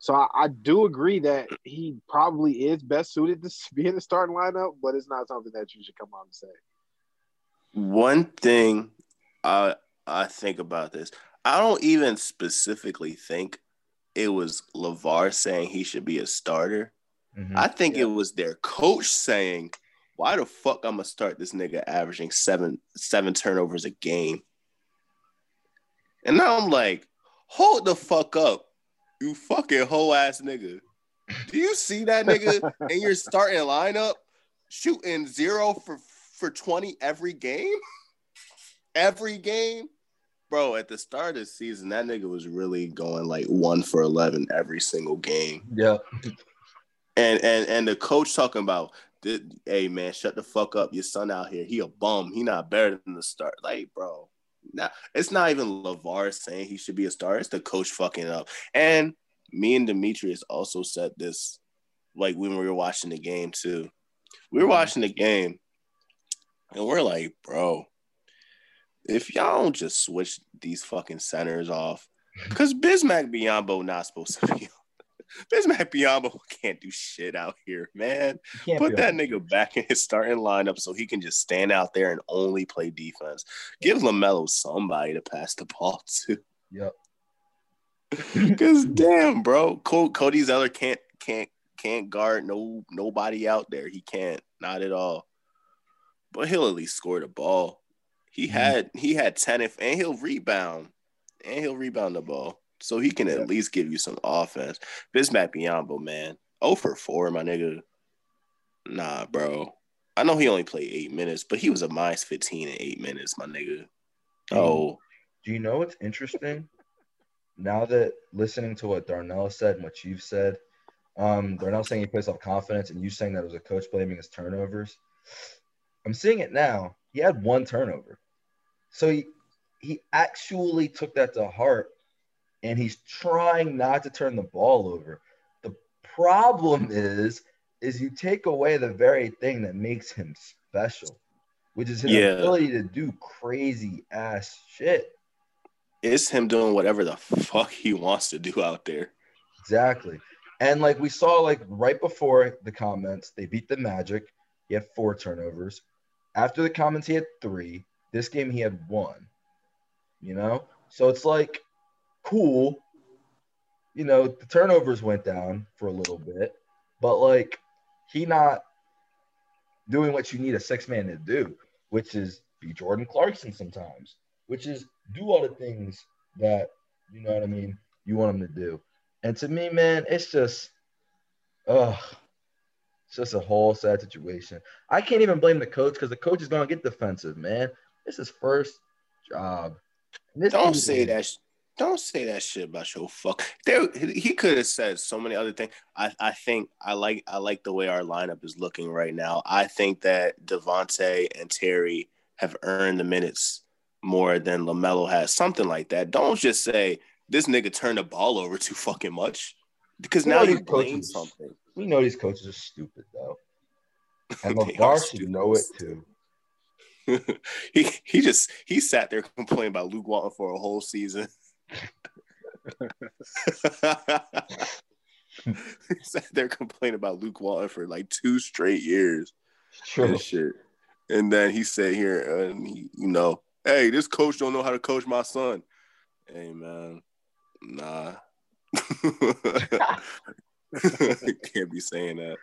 So I, I do agree that he probably is best suited to be in the starting lineup, but it's not something that you should come out and say. One thing I I think about this, I don't even specifically think it was Lavar saying he should be a starter. Mhm. I think Yeah. it was their coach saying, "Why the fuck I'm gonna start this nigga averaging seven seven turnovers a game?" And now I'm like, "Hold the fuck up, you fucking hoe ass nigga! Do you see that nigga in your starting lineup shooting zero for for twenty every game? Every game." Bro, at the start of the season, that nigga was really going like one for eleven every single game Yeah. And and and the coach talking about hey man shut the fuck up. Your son out here he a bum. He not better than the start. Like bro nah, it's not even Lavar saying he should be a star. It's the coach fucking up. And me and Demetrius also said this like when we were watching the game too. We were mm-hmm. watching the game and we're like bro if y'all don't just switch these fucking centers off because Bismack Biyombo not supposed to be Bismack Biyombo can't do shit out here, man. Put that nigga back in his starting lineup so he can just stand out there and only play defense. Give LaMelo somebody to pass the ball to. Yep. Cause damn, bro, Cody Zeller can't can't can't guard no nobody out there. He can't, not at all. But he'll at least score the ball. He Mhm. had he had ten if and he'll rebound and he'll rebound the ball, so he can Yeah. at least give you some offense. Bismack Biyombo, man, oh for four, my nigga. Nah, bro. I know he only played eight minutes, but he was a minus fifteen in eight minutes, my nigga. Oh, Do you know what's interesting? now that listening to what Darnell said and what you've said, um, Darnell saying he plays off confidence, and you saying that it was a coach blaming his turnovers. I'm seeing it now. He had one turnover, so he he actually took that to heart, and he's trying not to turn the ball over. The problem is, is you take away the very thing that makes him special, which is his Yeah. ability to do crazy ass shit. it's him doing whatever the fuck he wants to do out there. Exactly. And like we saw, like right before the comments, they beat the Magic. He had four turnovers. After the comments, he had three. This game, he had one. You know, so it's like cool. You know, the turnovers went down for a little bit, but like he not doing what you need a six man to do, which is be Jordan Clarkson sometimes, which is do all the things that you know what I mean you want him to do. And to me, man, it's just, ugh, it's just a whole sad situation. I can't even blame the coach because the coach is gonna get defensive, man. This is first job. Don't say that. Don't say that shit about your fuck. There, he could have said so many other things. I, I think I like I like the way our lineup is looking right now. I think that Devonte and Terry have earned the minutes more than Lamelo has. Something like that. Don't just say this nigga turned the ball over too fucking much because now you blame something. We know these coaches are stupid though, and LaVar should know it too. he he just he sat there complaining about Luke Walton for a whole season. Sat there complaining about Luke Walton for like two straight years. True. And shit. And then he said here, and he, you know, hey, this coach don't know how to coach my son. Hey man, nah. Can't be saying that.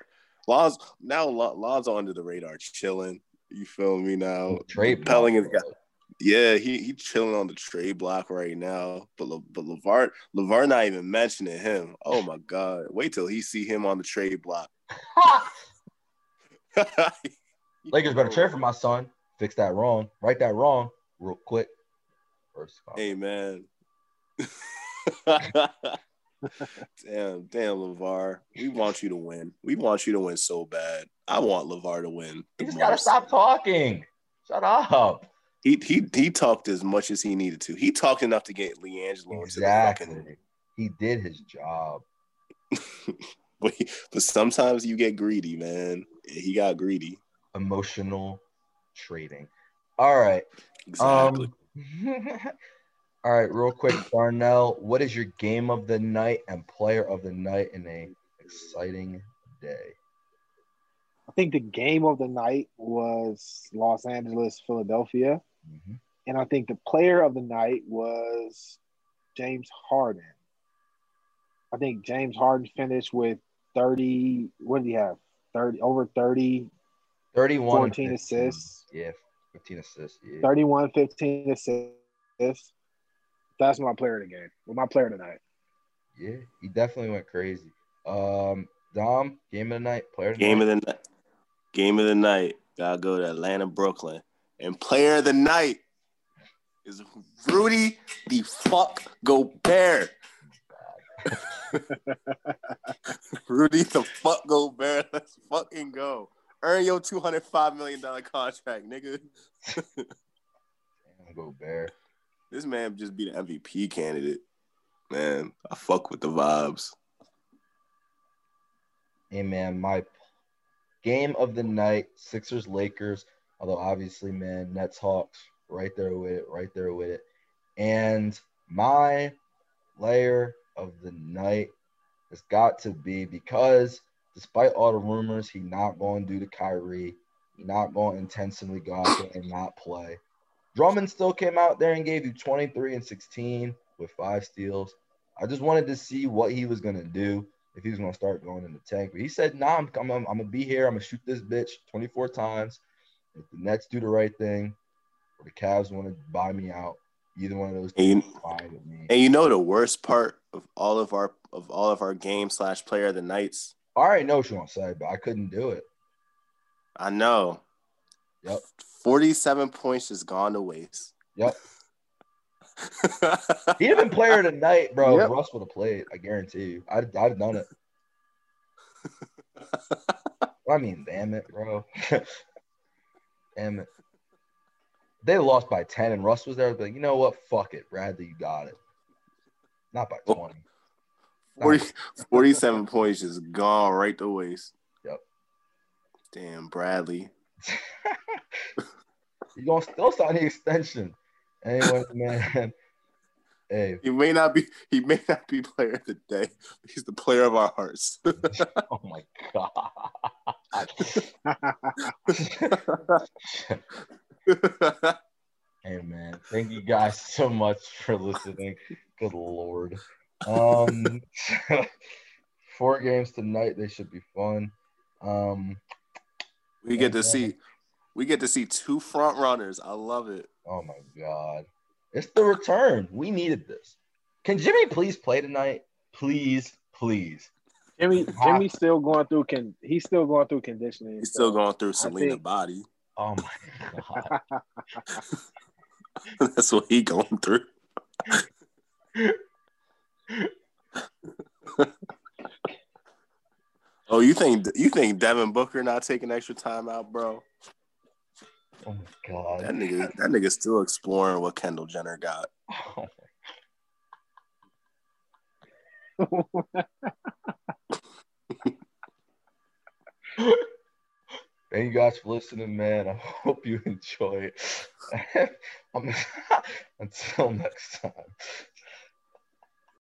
Lon's now Lon's under the radar, chilling. You feel me now? Trade Pelling has got yeah, he he chilling on the trade block right now. But Le, but LaVar LaVar not even mentioning him. Oh my god! Wait till he see him on the trade block. Lakers better trade for my son. Fix that wrong. Right that wrong real quick. First hey man. damn, damn, LaVar. We want you to win. We want you to win so bad. I want LaVar to win. You just gotta stop talking. Shut up. He he he talked as much as he needed to. He talked enough to get LiAngelo exactly. into the fucking. He did his job. but he, but sometimes you get greedy, man. He got greedy. Emotional trading. All right. Exactly. Um, all right, real quick, Darnell. What is your game of the night and player of the night in a exciting day? I think the game of the night was Los Angeles, Philadelphia. Mm-hmm. And I think the player of the night was James Harden. I think James Harden finished with 30, what did he have? 30 over 30 31 14 assists. Yeah, 15 assists. Yeah. 31 15 assists. That's my player of the game. Well, my player tonight. Yeah, he definitely went crazy. Um Dom, game of the night, player of the game night. of the night. Game of the night. Gotta go to Atlanta, Brooklyn. And player of the night is Rudy the fuck Gobert. Rudy the fuck Gobert. Let's fucking go. Earn your two hundred five million dollar contract, nigga. Damn, Gobert. This man just be the MVP candidate. Man, I fuck with the vibes. Hey man, my game of the night, Sixers Lakers. Although obviously, man, Nets Hawks right there with it, right there with it. And my layer of the night has got to be because despite all the rumors, he not going to do the Kyrie, he not going to intentionally go out there and not play. Drummond still came out there and gave you 23 and 16 with five steals. I just wanted to see what he was going to do if he was going to start going in the tank. But he said, nah, I'm, I'm, I'm going to be here. I'm going to shoot this bitch 24 times. If the Nets do the right thing or the Cavs want to buy me out, either one of those and, fine with me. And you know the worst part of all of our of all of our game slash player of the nights? I already know what you want to say, but I couldn't do it. I know. Yep. 47 points just gone to waste. Yep. He'd have been player tonight, bro. Yep. Russ would have played. I guarantee you. I'd, I'd have done it. I mean, damn it, bro. damn it. They lost by 10 and Russ was there. But you know what? Fuck it. Bradley, you got it. Not by 20. 40, 47 points just gone right to waste. Yep. Damn, Bradley. you gonna still sign the extension. Anyway, man. Hey, He may not be he may not be player of the day. But he's the player of our hearts. oh my god. Hey man, thank you guys so much for listening. Good lord. Um, four games tonight. They should be fun. Um, we get to see we get to see two front runners. I love it. oh my god, it's the return. We needed this. Can Jimmy please play tonight? Please, please. Jimmy Jimmy's still going through can he's still going through conditioning. He's still going through Selena think- body. Oh my god. That's what he going through. oh, you think you think Devin Booker not taking extra time out, bro? Oh my god. That nigga, that nigga still exploring what Kendall Jenner got. Thank you guys for listening, man. I hope you enjoy it. Until next time,